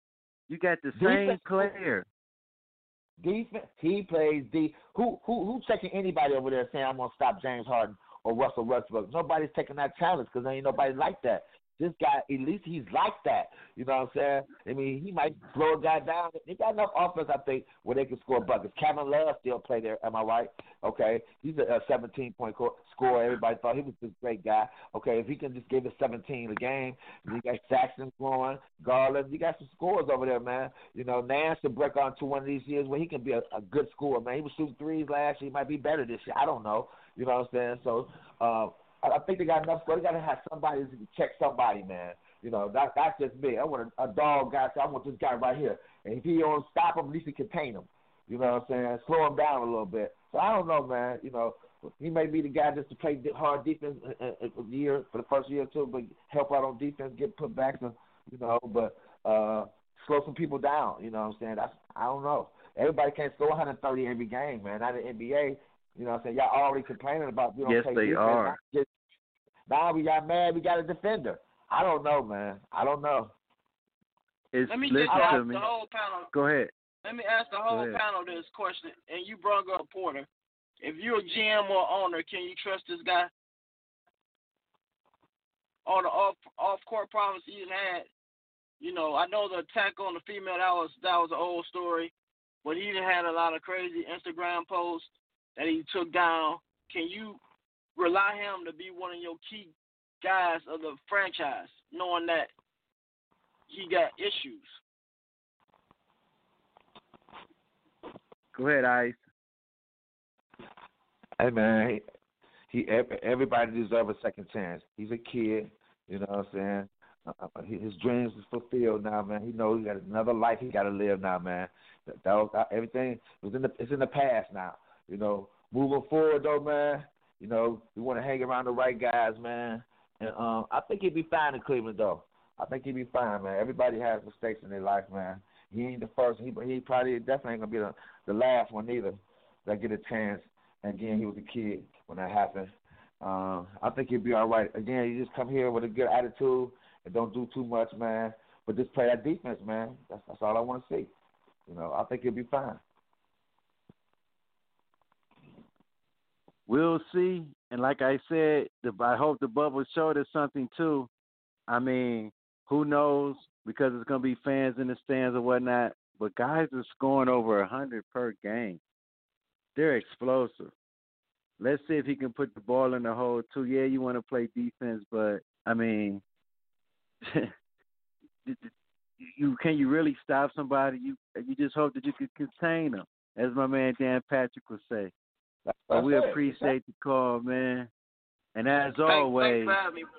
Speaker 3: You got the same
Speaker 5: Defense-
Speaker 3: player.
Speaker 5: Defense. He plays D. Who who who checking anybody over there saying I'm gonna stop James Harden or Russell Westbrook? Nobody's taking that challenge because ain't nobody like that. This guy, at least he's like that. You know what I'm saying? I mean, he might slow a guy down. They got enough offense, I think, where they can score buckets. Kevin Love still play there. Am I right? Okay, he's a, a 17 point co- scorer. Everybody thought he was this great guy. Okay, if he can just give us 17 a game, you got Sexton going, Garland. You got some scores over there, man. You know, Nance to break on to one of these years where he can be a, a good scorer, man. He was shooting threes last year. He might be better this year. I don't know. You know what I'm saying? So. Uh, I I think they got enough score. They got to have somebody to check somebody, man. You know, that, that's just me. I want a, a dog guy. So I want this guy right here. And if he don't stop him, at least he contain him. You know what I'm saying? Slow him down a little bit. So I don't know, man. You know, he may be the guy just to play hard defense a, a, a year for the first year or two, but help out on defense, get put back, and you know, but uh, slow some people down. You know what I'm saying? That's I don't know. Everybody can't score 130 every game, man. Not in the NBA. You know what I'm saying? Y'all already complaining about you don't
Speaker 3: Yes, they
Speaker 5: defense.
Speaker 3: are.
Speaker 5: Just- Now we got mad. We got a defender. I don't know, man. I don't know.
Speaker 3: It's
Speaker 11: let me
Speaker 3: listen
Speaker 11: just ask
Speaker 3: to me.
Speaker 11: the whole panel.
Speaker 3: Go ahead.
Speaker 11: Let me ask the whole panel this question, and you brought up Porter. If you're a GM or owner, can you trust this guy? All the off off court problems he's had. You know, I know the attack on the female that was that was an old story, but he done had a lot of crazy Instagram posts that he took down. Can you rely him to be one of your key guys of the franchise, knowing that he got issues?
Speaker 3: Go ahead, Ice.
Speaker 5: Hey man, he, he everybody deserves a second chance. He's a kid, you know what I'm saying. Uh, uh, his dreams is fulfilled now, man. He knows he got another life he got to live now, man. That, that was, uh, everything was in the it's in the past now. You know, moving forward though, man. You know, we want to hang around the right guys, man. And um, I think he'd be fine in Cleveland though. I think he'd be fine, man. Everybody has mistakes in their life, man. He ain't the first. He he probably definitely ain't gonna be the the last one either that get a chance. And again, he was a kid when that happened. Um, I think he'll be all right. Again, you just come here with a good attitude and don't do too much, man. But just play that defense, man. That's that's all I want to see. You know, I think he'll be fine.
Speaker 3: We'll see. And like I said, the, I hope the bubble showed us something too. I mean, who knows? Because it's gonna be fans in the stands or whatnot. But guys are scoring over a hundred per game. They're explosive. Let's see if he can put the ball in the hole too. Yeah, you want to play defense, but I mean, you can you really stop somebody? You you just hope that you can contain them, as my man Dan Patrick would say. But we
Speaker 5: That's it.
Speaker 3: appreciate the call, man. And as
Speaker 11: Thanks-
Speaker 3: always,
Speaker 11: thanks for having me.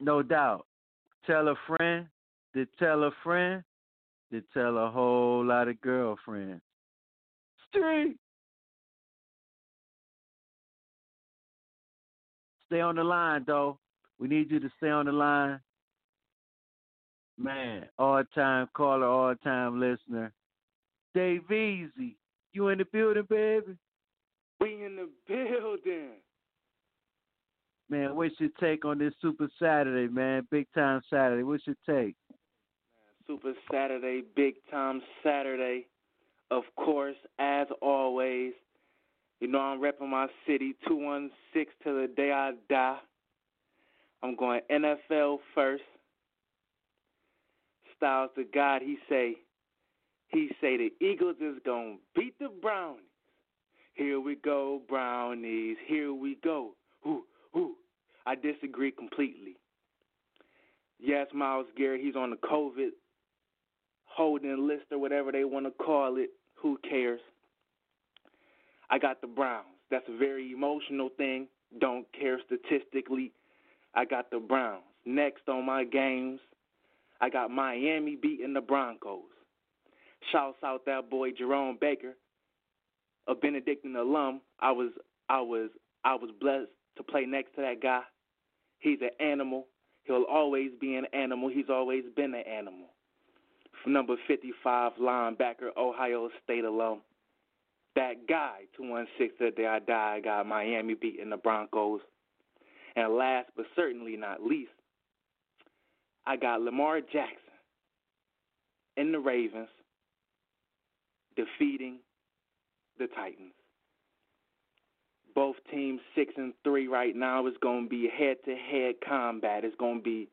Speaker 3: no doubt, tell a friend to tell a friend to tell a whole lot of girlfriends. Street. Stay on the line, though. We need you to stay on the line. Man, all time caller, all time listener. Dave Easy, you in the building, baby?
Speaker 12: We in the building.
Speaker 3: Man, what's your take on this Super Saturday, man? Big time Saturday. What's your take?
Speaker 12: Super Saturday, big time Saturday. Of course, as always, you know I'm repping my city, 216 to the day I die. I'm going NFL first. Styles the God, he say, he say the Eagles is gonna beat the Brownies. Here we go, Brownies. Here we go. Ooh, ooh. I disagree completely. Yes, Myles Garrett, he's on the COVID holding list or whatever they want to call it. Who cares? I got the Browns. That's a very emotional thing. Don't care statistically. I got the Browns. Next on my games, I got Miami beating the Broncos. Shouts out that boy Jerome Baker, a Benedictine alum. I was I was I was blessed to play next to that guy. He's an animal. He'll always be an animal. He's always been an animal. Number 55 linebacker, Ohio State alum. That guy, 216 the day I die, got Miami beating the Broncos. And last but certainly not least, I got Lamar Jackson in the Ravens defeating the Titans. Both teams six and three right now. It's gonna be head to head combat. It's gonna be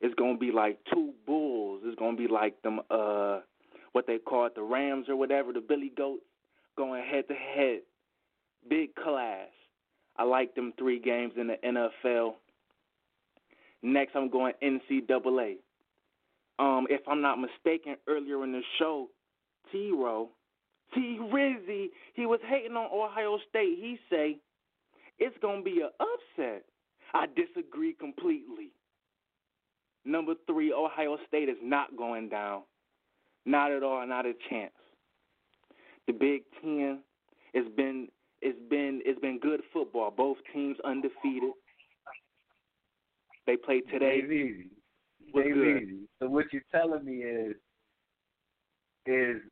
Speaker 12: it's gonna be like two bulls. It's gonna be like them uh what they call it, the Rams or whatever, the Billy Goats going head to head. Big clash. I like them three games in the NFL. Next I'm going NCAA. Um, if I'm not mistaken, earlier in the show, T-Ro, T Rizzy, he was hating on Ohio State. He say it's gonna be an upset. I disagree completely. Number three, Ohio State is not going down. Not at all, not a chance. The Big Ten, it's been it's been it's been good football. Both teams undefeated. They played today.
Speaker 6: Dave Easy.
Speaker 12: What's
Speaker 6: Dave
Speaker 12: good?
Speaker 6: Easy. So what you're telling me is is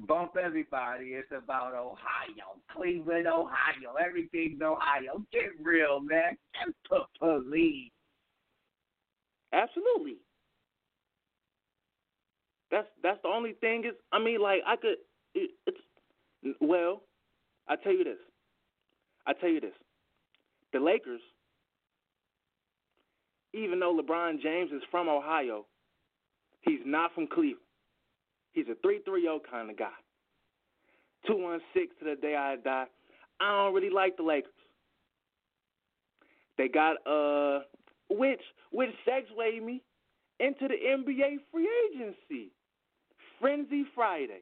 Speaker 6: bump everybody. It's about Ohio, Cleveland, Ohio. Everything's Ohio. Get real, man. Get the police.
Speaker 12: Absolutely. That's that's the only thing is I mean like I could it, it's well I tell you this I tell you this the Lakers even though LeBron James is from Ohio he's not from Cleveland he's a three three zero kind of guy two one six to the day I die I don't really like the Lakers they got uh which which segue me into the NBA free agency. Frenzy Friday.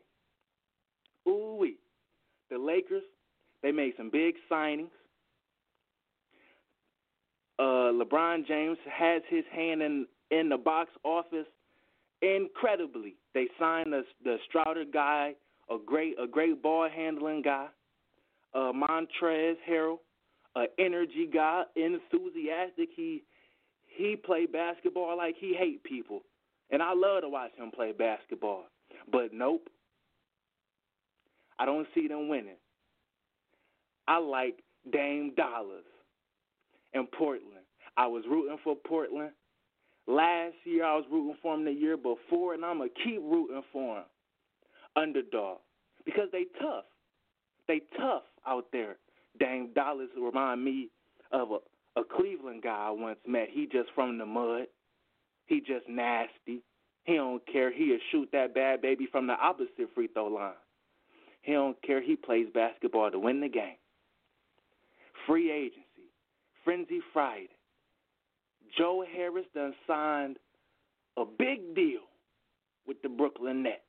Speaker 12: Ooh wee. The Lakers, they made some big signings. Uh LeBron James has his hand in in the box office incredibly. They signed the the Strouder guy, a great a great ball handling guy. Uh Montrezl Harrell, a energy guy, enthusiastic. He he play basketball like he hate people, and I love to watch him play basketball. But nope. I don't see them winning. I like Dame Dollars in Portland. I was rooting for Portland. Last year I was rooting for him the year before, and I'm to keep rooting for him. Underdog. Because they tough. They tough out there. Dame Dollars remind me of a, a Cleveland guy I once met. He just from the mud. He just nasty. He don't care. He'll shoot that bad baby from the opposite free throw line. He don't care. He plays basketball to win the game. Free agency. Frenzy Friday. Joe Harris done signed a big deal with the Brooklyn Nets.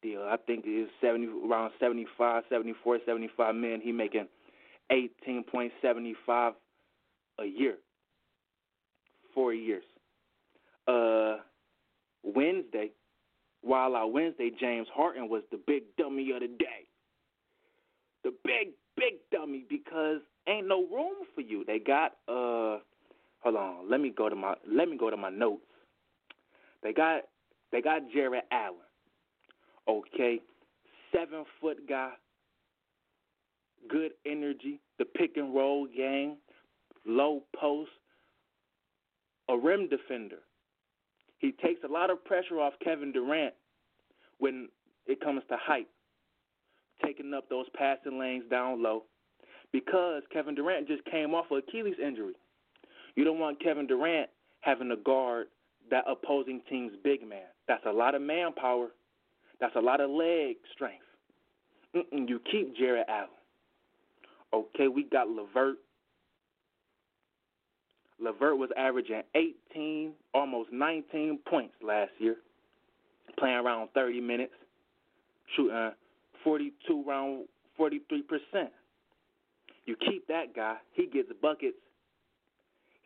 Speaker 12: Deal. I think it is 70 around 75, 74, 75 million. He making 18.75 a year. 4 years. Uh Wednesday, while our Wednesday, James Harden was the big dummy of the day. The big, big dummy because ain't no room for you. They got uh hold on, let me go to my let me go to my notes. They got they got Jarrett Allen. Okay. Seven foot guy. Good energy. The pick and roll game. Low post. A rim defender. He takes a lot of pressure off Kevin Durant when it comes to height, taking up those passing lanes down low, because Kevin Durant just came off an Achilles injury. You don't want Kevin Durant having to guard that opposing team's big man. That's a lot of manpower. That's a lot of leg strength. Mm-mm, you keep Jarrett Allen. Okay, we got LeVert. LeVert was averaging 18, almost 19 points last year, playing around 30 minutes, shooting 42 around 43%. You keep that guy, he gets buckets.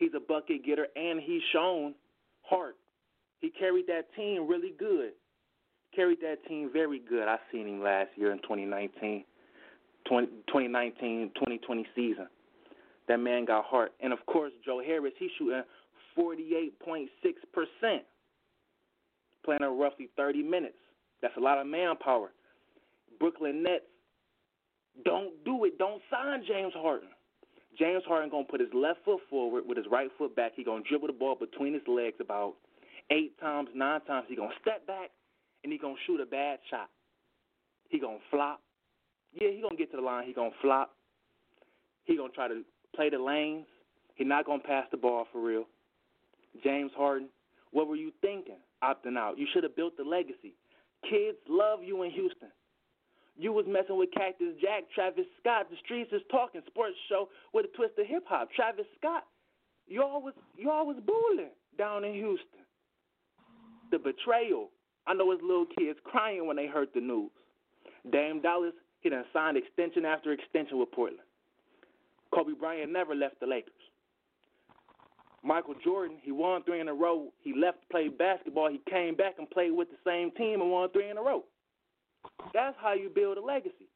Speaker 12: He's a bucket getter, and he's shown heart. He carried that team really good. Carried that team very good. I seen him last year in 2019, 20, 2019, 2020 season. That man got heart. And of course, Joe Harris, he's shooting 48.6%, playing in roughly 30 minutes. That's a lot of manpower. Brooklyn Nets, don't do it. Don't sign James Harden. James Harden gonna put his left foot forward with his right foot back. He gonna dribble the ball between his legs about eight times, nine times. He gonna step back and he gonna shoot a bad shot. He gonna flop. Yeah, he gonna get to the line. He gonna flop. He gonna try to play the lanes. He's not to pass the ball for real. James Harden, what were you thinking opting out? You should have built the legacy. Kids love you in Houston. You was messing with Cactus Jack, Travis Scott. The streets is talking. Sports show with a twist of hip hop. Travis Scott. Y'all was y'all was bullying down in Houston. The betrayal. I know his little kids crying when they heard the news. Dame Dallas, he done signed extension after extension with Portland. Kobe Bryant never left the Lakers. Michael Jordan, he won three in a row. He left to play basketball. He came back and played with the same team and won three in a row. That's how you build a legacy.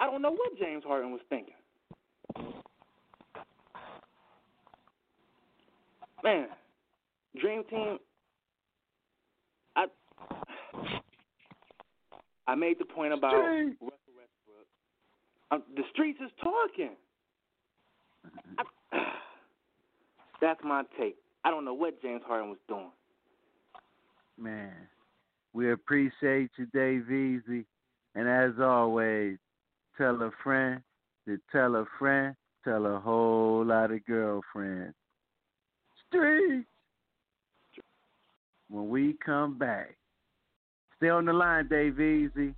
Speaker 12: I don't know what James Harden was thinking. Man, Dream Team. I I made the point about Russell Westbrook. Um, the streets is talking. That's my take. I don't know what James Harden was doing.
Speaker 3: Man, we appreciate you, Dave Easy. And as always, tell a friend to tell a friend, tell a whole lot of girlfriends. Street. When we come back, stay on the line, Dave Easy.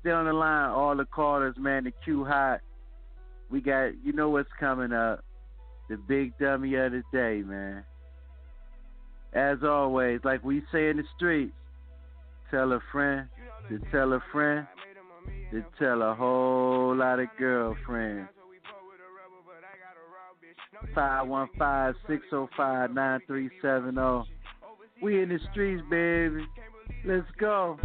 Speaker 3: Stay on the line, all the callers, man. The Q hot. We got, you know what's coming up. The big dummy of the day, man. As always, like we say in the streets, tell a friend to tell a friend to tell a whole lot of girlfriends. 515-605-9370. We in the streets, baby. Let's go.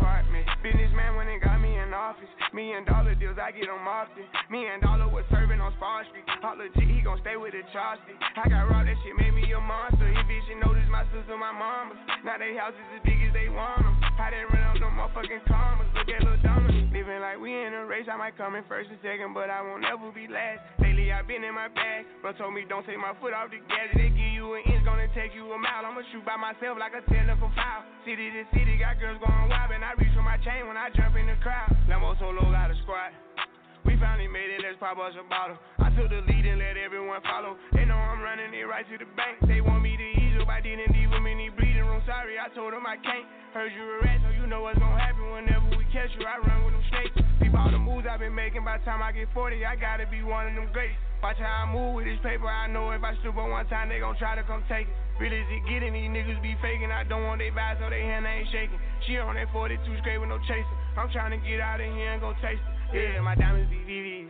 Speaker 13: Businessman when they got me in office. Million dollar deals, I get them often. Me and Dollar was serving on Spar Street. All legit, he gon' stay with the Charlie. I got raw, that shit made me a monster. Eviction noticed my sister, my mamas. Now they houses as big as they want them. I didn't run up no motherfucking commas. Look at Lil Donna. Living like we in a race, I might come in first and second, but I won't ever be last. Lately, I've been in my bag. Bro told me don't take my foot off the gas. They give you an inch, gonna take you a mile. I'ma shoot by myself like a technical foul. City to city, got girls going wild, and I reach for my chain when I jump in the crowd. Lambo solo got a squad. We finally made it, let's pop us a bottle. I took the lead and let everyone follow. They know I'm running it right to the bank. They want me to ease up, I didn't leave them in the room. Sorry, I told them I can't. Heard you rat, so you know what's gonna happen whenever we catch you. I run with them snakes. Peep all the moves I've been making. By the time I get 40, I gotta be one of them greats. Watch how I move with this paper. I know if I stoop on one time, they gon' try to come take it. Really is it getting these niggas be faking. I don't want they vibes, so they hand ain't shaking. She on that 42 straight with no chaser. I'm trying to get out of here and go taste it. Yeah, my diamonds be VVs.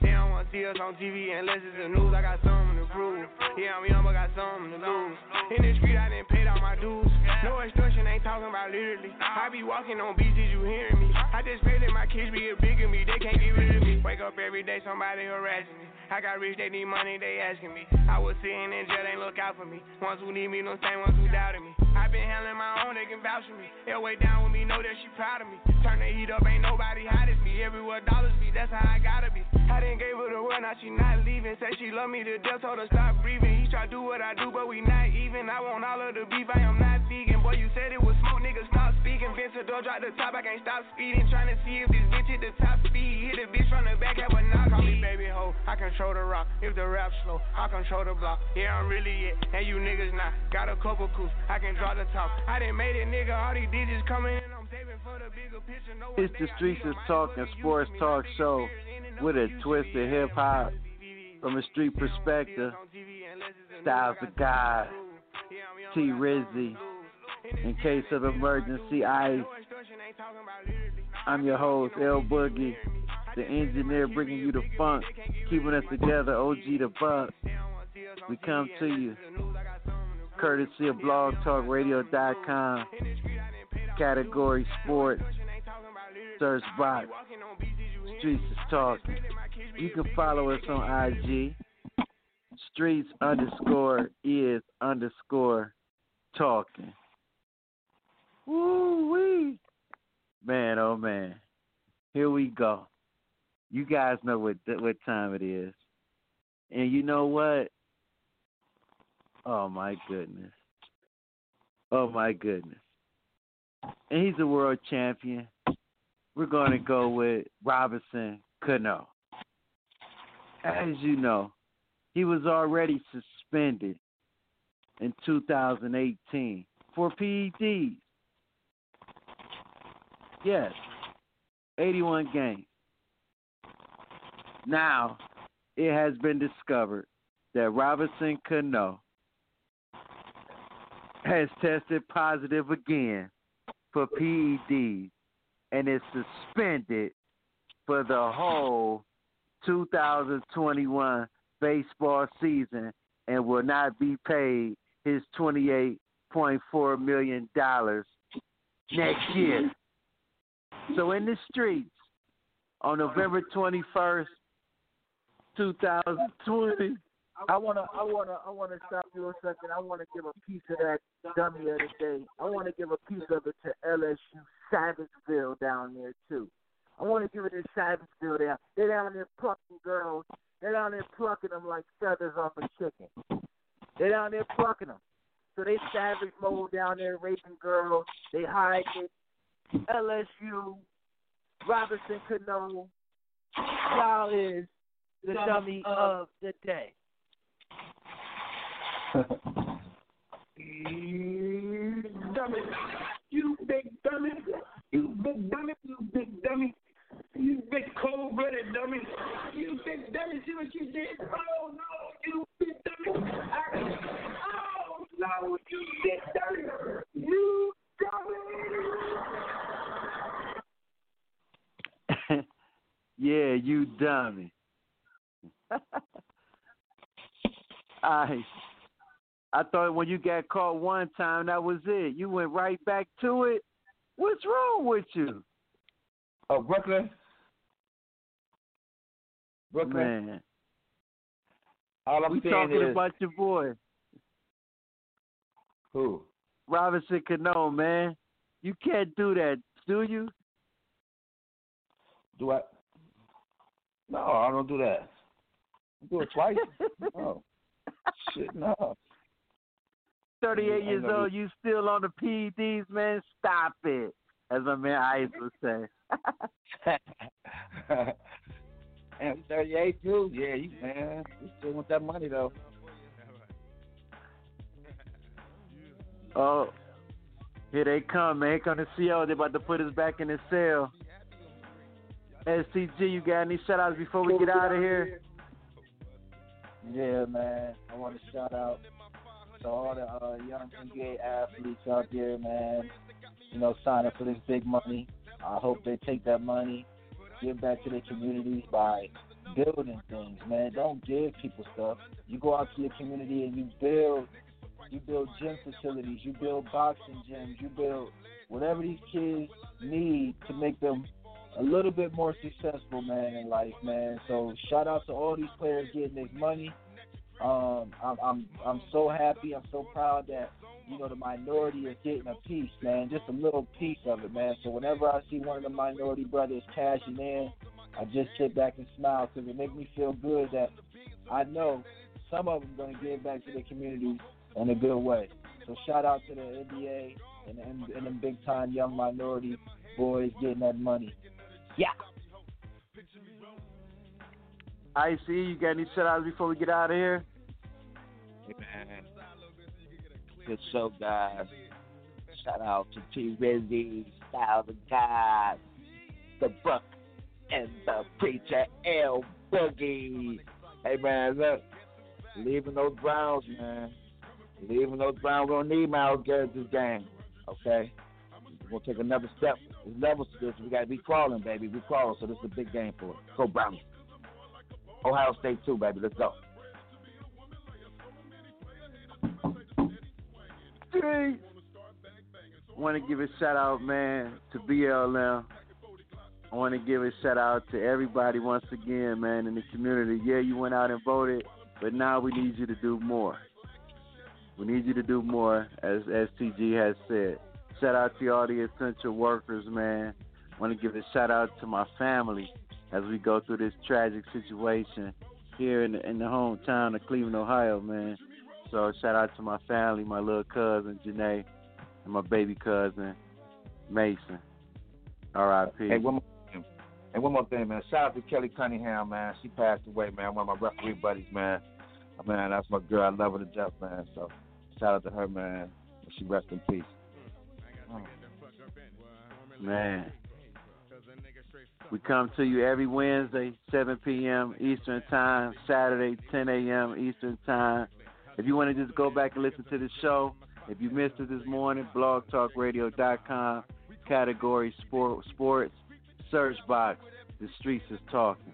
Speaker 13: They don't wanna see us on TV unless it's the news. I got something to prove. Yeah, I'm young, but got something to lose. In the street, I didn't pay all my dues. No extortion, ain't talking about literally. I be walking on beaches, you hearing me? I just pray that my kids be a bigger me. They can't get rid of me. Wake up every day, somebody harassing me. I got rich, they need money, they asking me. I was sitting in jail, they look out for me. Ones who need me, no same ones who doubted me. I been handling my own, they can vouch for me. They'll way down with me, know that she proud of me. Turn the heat up, ain't nobody hot as me. Everywhere dollars be, that's how I gotta be. I didn't gave her the world, now she not leaving. Say she love me to death, told her stop breathing. He try do what I do, but we not even. I want all of the beef, I am not vegan. Boy, you said it was smoke, nigga, stop speaking. Door, drop the top, I can't stop speeding. Trying to see if this bitch hit the top speed. Hit the bitch from the back, have a knock. Call me baby ho, I control the rock. If the rap slow, I control the block. Yeah, I'm really it, and you niggas not. Got a couple coups, I can draw the top. I didn't made it, nigga. All these digits coming in, I'm saving for the bigger picture. No
Speaker 3: It's the Streets is Talking Sports Talk Show with a twist of hip hop from a street perspective. Styles the God, T Rizzy. In case of emergency, I I'm your host, El-Boogie, the engineer bringing you the funk, keeping us together, OG the Buck. We come to you courtesy of blogtalkradio.com, category sports, search box, streets is talking. You can follow us on IG, streets underscore is underscore talking. Woo wee. Man, oh man. Here we go. You guys know what what time it is. And you know what? Oh my goodness. Oh my goodness. And he's a world champion. We're going to go with Robinson Cano. As you know, he was already suspended in 2018 for PEDs. Yes, 81 games. Now, it has been discovered that Robinson Cano has tested positive again for PEDs and is suspended for the whole 2021 baseball season and will not be paid his $28.4 million next year. So in the streets on November 21st, 2020,
Speaker 14: I wanna, I wanna, I wanna stop you a second. I wanna give a piece of that dummy of the day. I wanna give a piece of it to LSU Savageville down there too. I wanna give it to Savageville down. They're down there plucking girls. They're down there plucking them like feathers off a chicken. They're down there plucking them. So they savage mode down there raping girls. They hide it. LSU, Robinson Cano, y'all is the dummy of the day.
Speaker 10: dummy. You big dummy. You big dummy. You big dummy. You big cold blooded dummy. You big dummy. See what you did? Oh no, you big dummy. I, oh no, you big dummy. You dummy.
Speaker 3: Yeah, you dummy. I I thought when you got caught one time that was it. You went right back to it. What's wrong with you?
Speaker 5: Oh, Brooklyn. Brooklyn.
Speaker 3: Man.
Speaker 5: All I'm
Speaker 3: we
Speaker 5: saying
Speaker 3: talking
Speaker 5: is
Speaker 3: about your boy.
Speaker 5: who?
Speaker 3: Robinson Cano, man. You can't do that, do you?
Speaker 5: Do I? No, I don't do that. I do it twice. no. Shit, no.
Speaker 3: 38
Speaker 5: I
Speaker 3: years
Speaker 5: know
Speaker 3: old, you still on the PEDs, man? Stop it. As my man Ice would say.
Speaker 5: and I'm 38 too. Yeah, you man, you still want that money though.
Speaker 3: Oh, here they come, man. Here come the CO. They about to put us back in the cell. STG, you got any shout outs before we get out of here?
Speaker 4: Yeah, man. I want to shout out to all the uh, young NBA athletes out there, man. You know, signing for this big money. I hope they take that money, give back to their communities by building things, man. Don't give people stuff. You go out to your community and you build. You build gym facilities. You build boxing gyms. You build whatever these kids need to make them a little bit more successful, man, in life, man. So shout out to all these players getting this money. Um, I'm I'm I'm so happy. I'm so proud that you know the minority is getting a piece, man. Just a little piece of it, man. So whenever I see one of the minority brothers cashing in, I just sit back and smile because it makes me feel good that I know some of them going to give back to the community in a good way. So shout out to the NBA and and, and them big time young minority boys getting that money. Yeah.
Speaker 3: I see. you got any shout outs before we get out of here?
Speaker 5: Hey man, good show, guys. Shout out to T Rizzy, Style the God, the Buck, and the Preacher L Boogie. Hey man, look, leaving those Browns, man. Leaving those Browns, we don't need Myles Garrett this game. Okay? We're gonna take another step. There's levels to this. We gotta be crawling, baby. We crawling, so this is a big game for us. Go Browns. Ohio State too, baby. Let's go.
Speaker 3: Streets. Want to give a shout out, man, to BLM. I want to give a shout out to everybody once again, man, in the community. Yeah, you went out and voted, but now we need you to do more. We need you to do more, as STG has said. Shout out to all the essential workers, man. Want to give a shout out to my family as we go through this tragic situation here in the, in the hometown of Cleveland, Ohio, man. So shout out to my family, my little cousin Janae, and my baby cousin Mason. R.I.P.
Speaker 5: Hey, one more thing. Hey, one more thing, man. Shout out to Kelly Cunningham, man. She passed away, man. One of my referee buddies, man. Man, that's my girl. I love her to death, man. So shout out to her, man. She rest in peace.
Speaker 3: Man. We come to you every Wednesday, 7 p.m. Eastern Time, Saturday, 10 a.m. Eastern Time. If you want to just go back and listen to the show, if you missed it this morning, blogtalkradio.com, category sport, sports, search box, the streets is talking.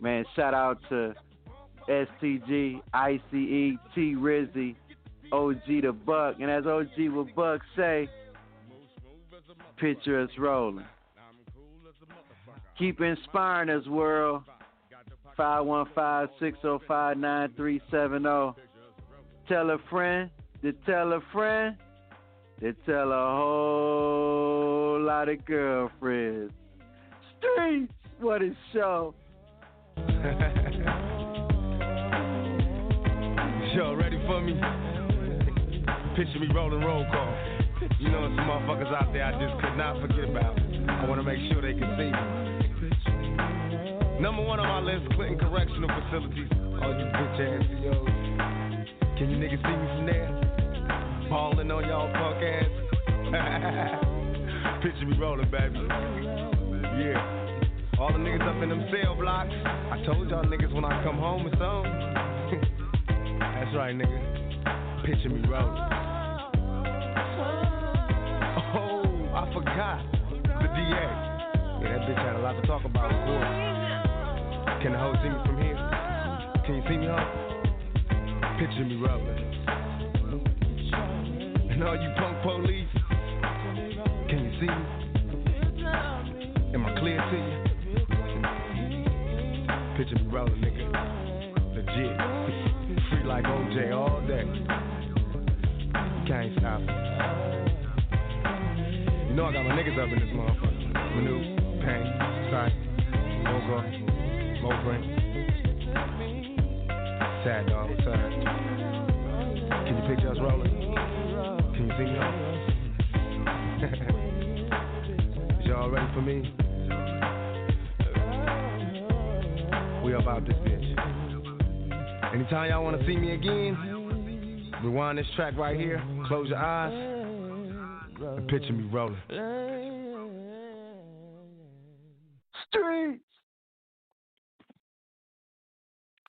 Speaker 3: Man, shout out to STG, ICE, T Rizzy, OG the Buck. And as OG will Buck say, picture us rolling. Keep inspiring us, world. 515-605-9370. Tell a friend to tell a friend to tell a whole lot of girlfriends. Streets, what a show.
Speaker 10: Yo, ready for me? Picture me rolling roll call. You know, some motherfuckers out there I just could not forget about. I want to make sure they can see me. Number one on my list, Clinton Correctional Facilities. All you bitch ass CEOs. Can you niggas see me from there? Balling on y'all punk ass. Picture me rolling, baby. Yeah. All the niggas up in them cell blocks. I told y'all niggas when I come home or something. That's right, nigga. Picture me rolling. Oh, I forgot the DA. Yeah, that bitch had a lot to talk about, of course. Can the hoe see me from here? Can you see me, hoe? Picture me rolling. And all you punk police, can you see me? Am I clear to you? Picture me rolling, nigga. Legit. Free like OJ all day. Can't stop. You know I got my niggas up in this motherfucker. Manu, Pain, Sight, Mogo, Moprin. Sad dog, up? Can you picture us rolling? Can you see me on? Is y'all ready for me? We about this bitch. Anytime y'all wanna see me again, rewind this track right here, close your eyes, and picture me rolling.
Speaker 3: Streets.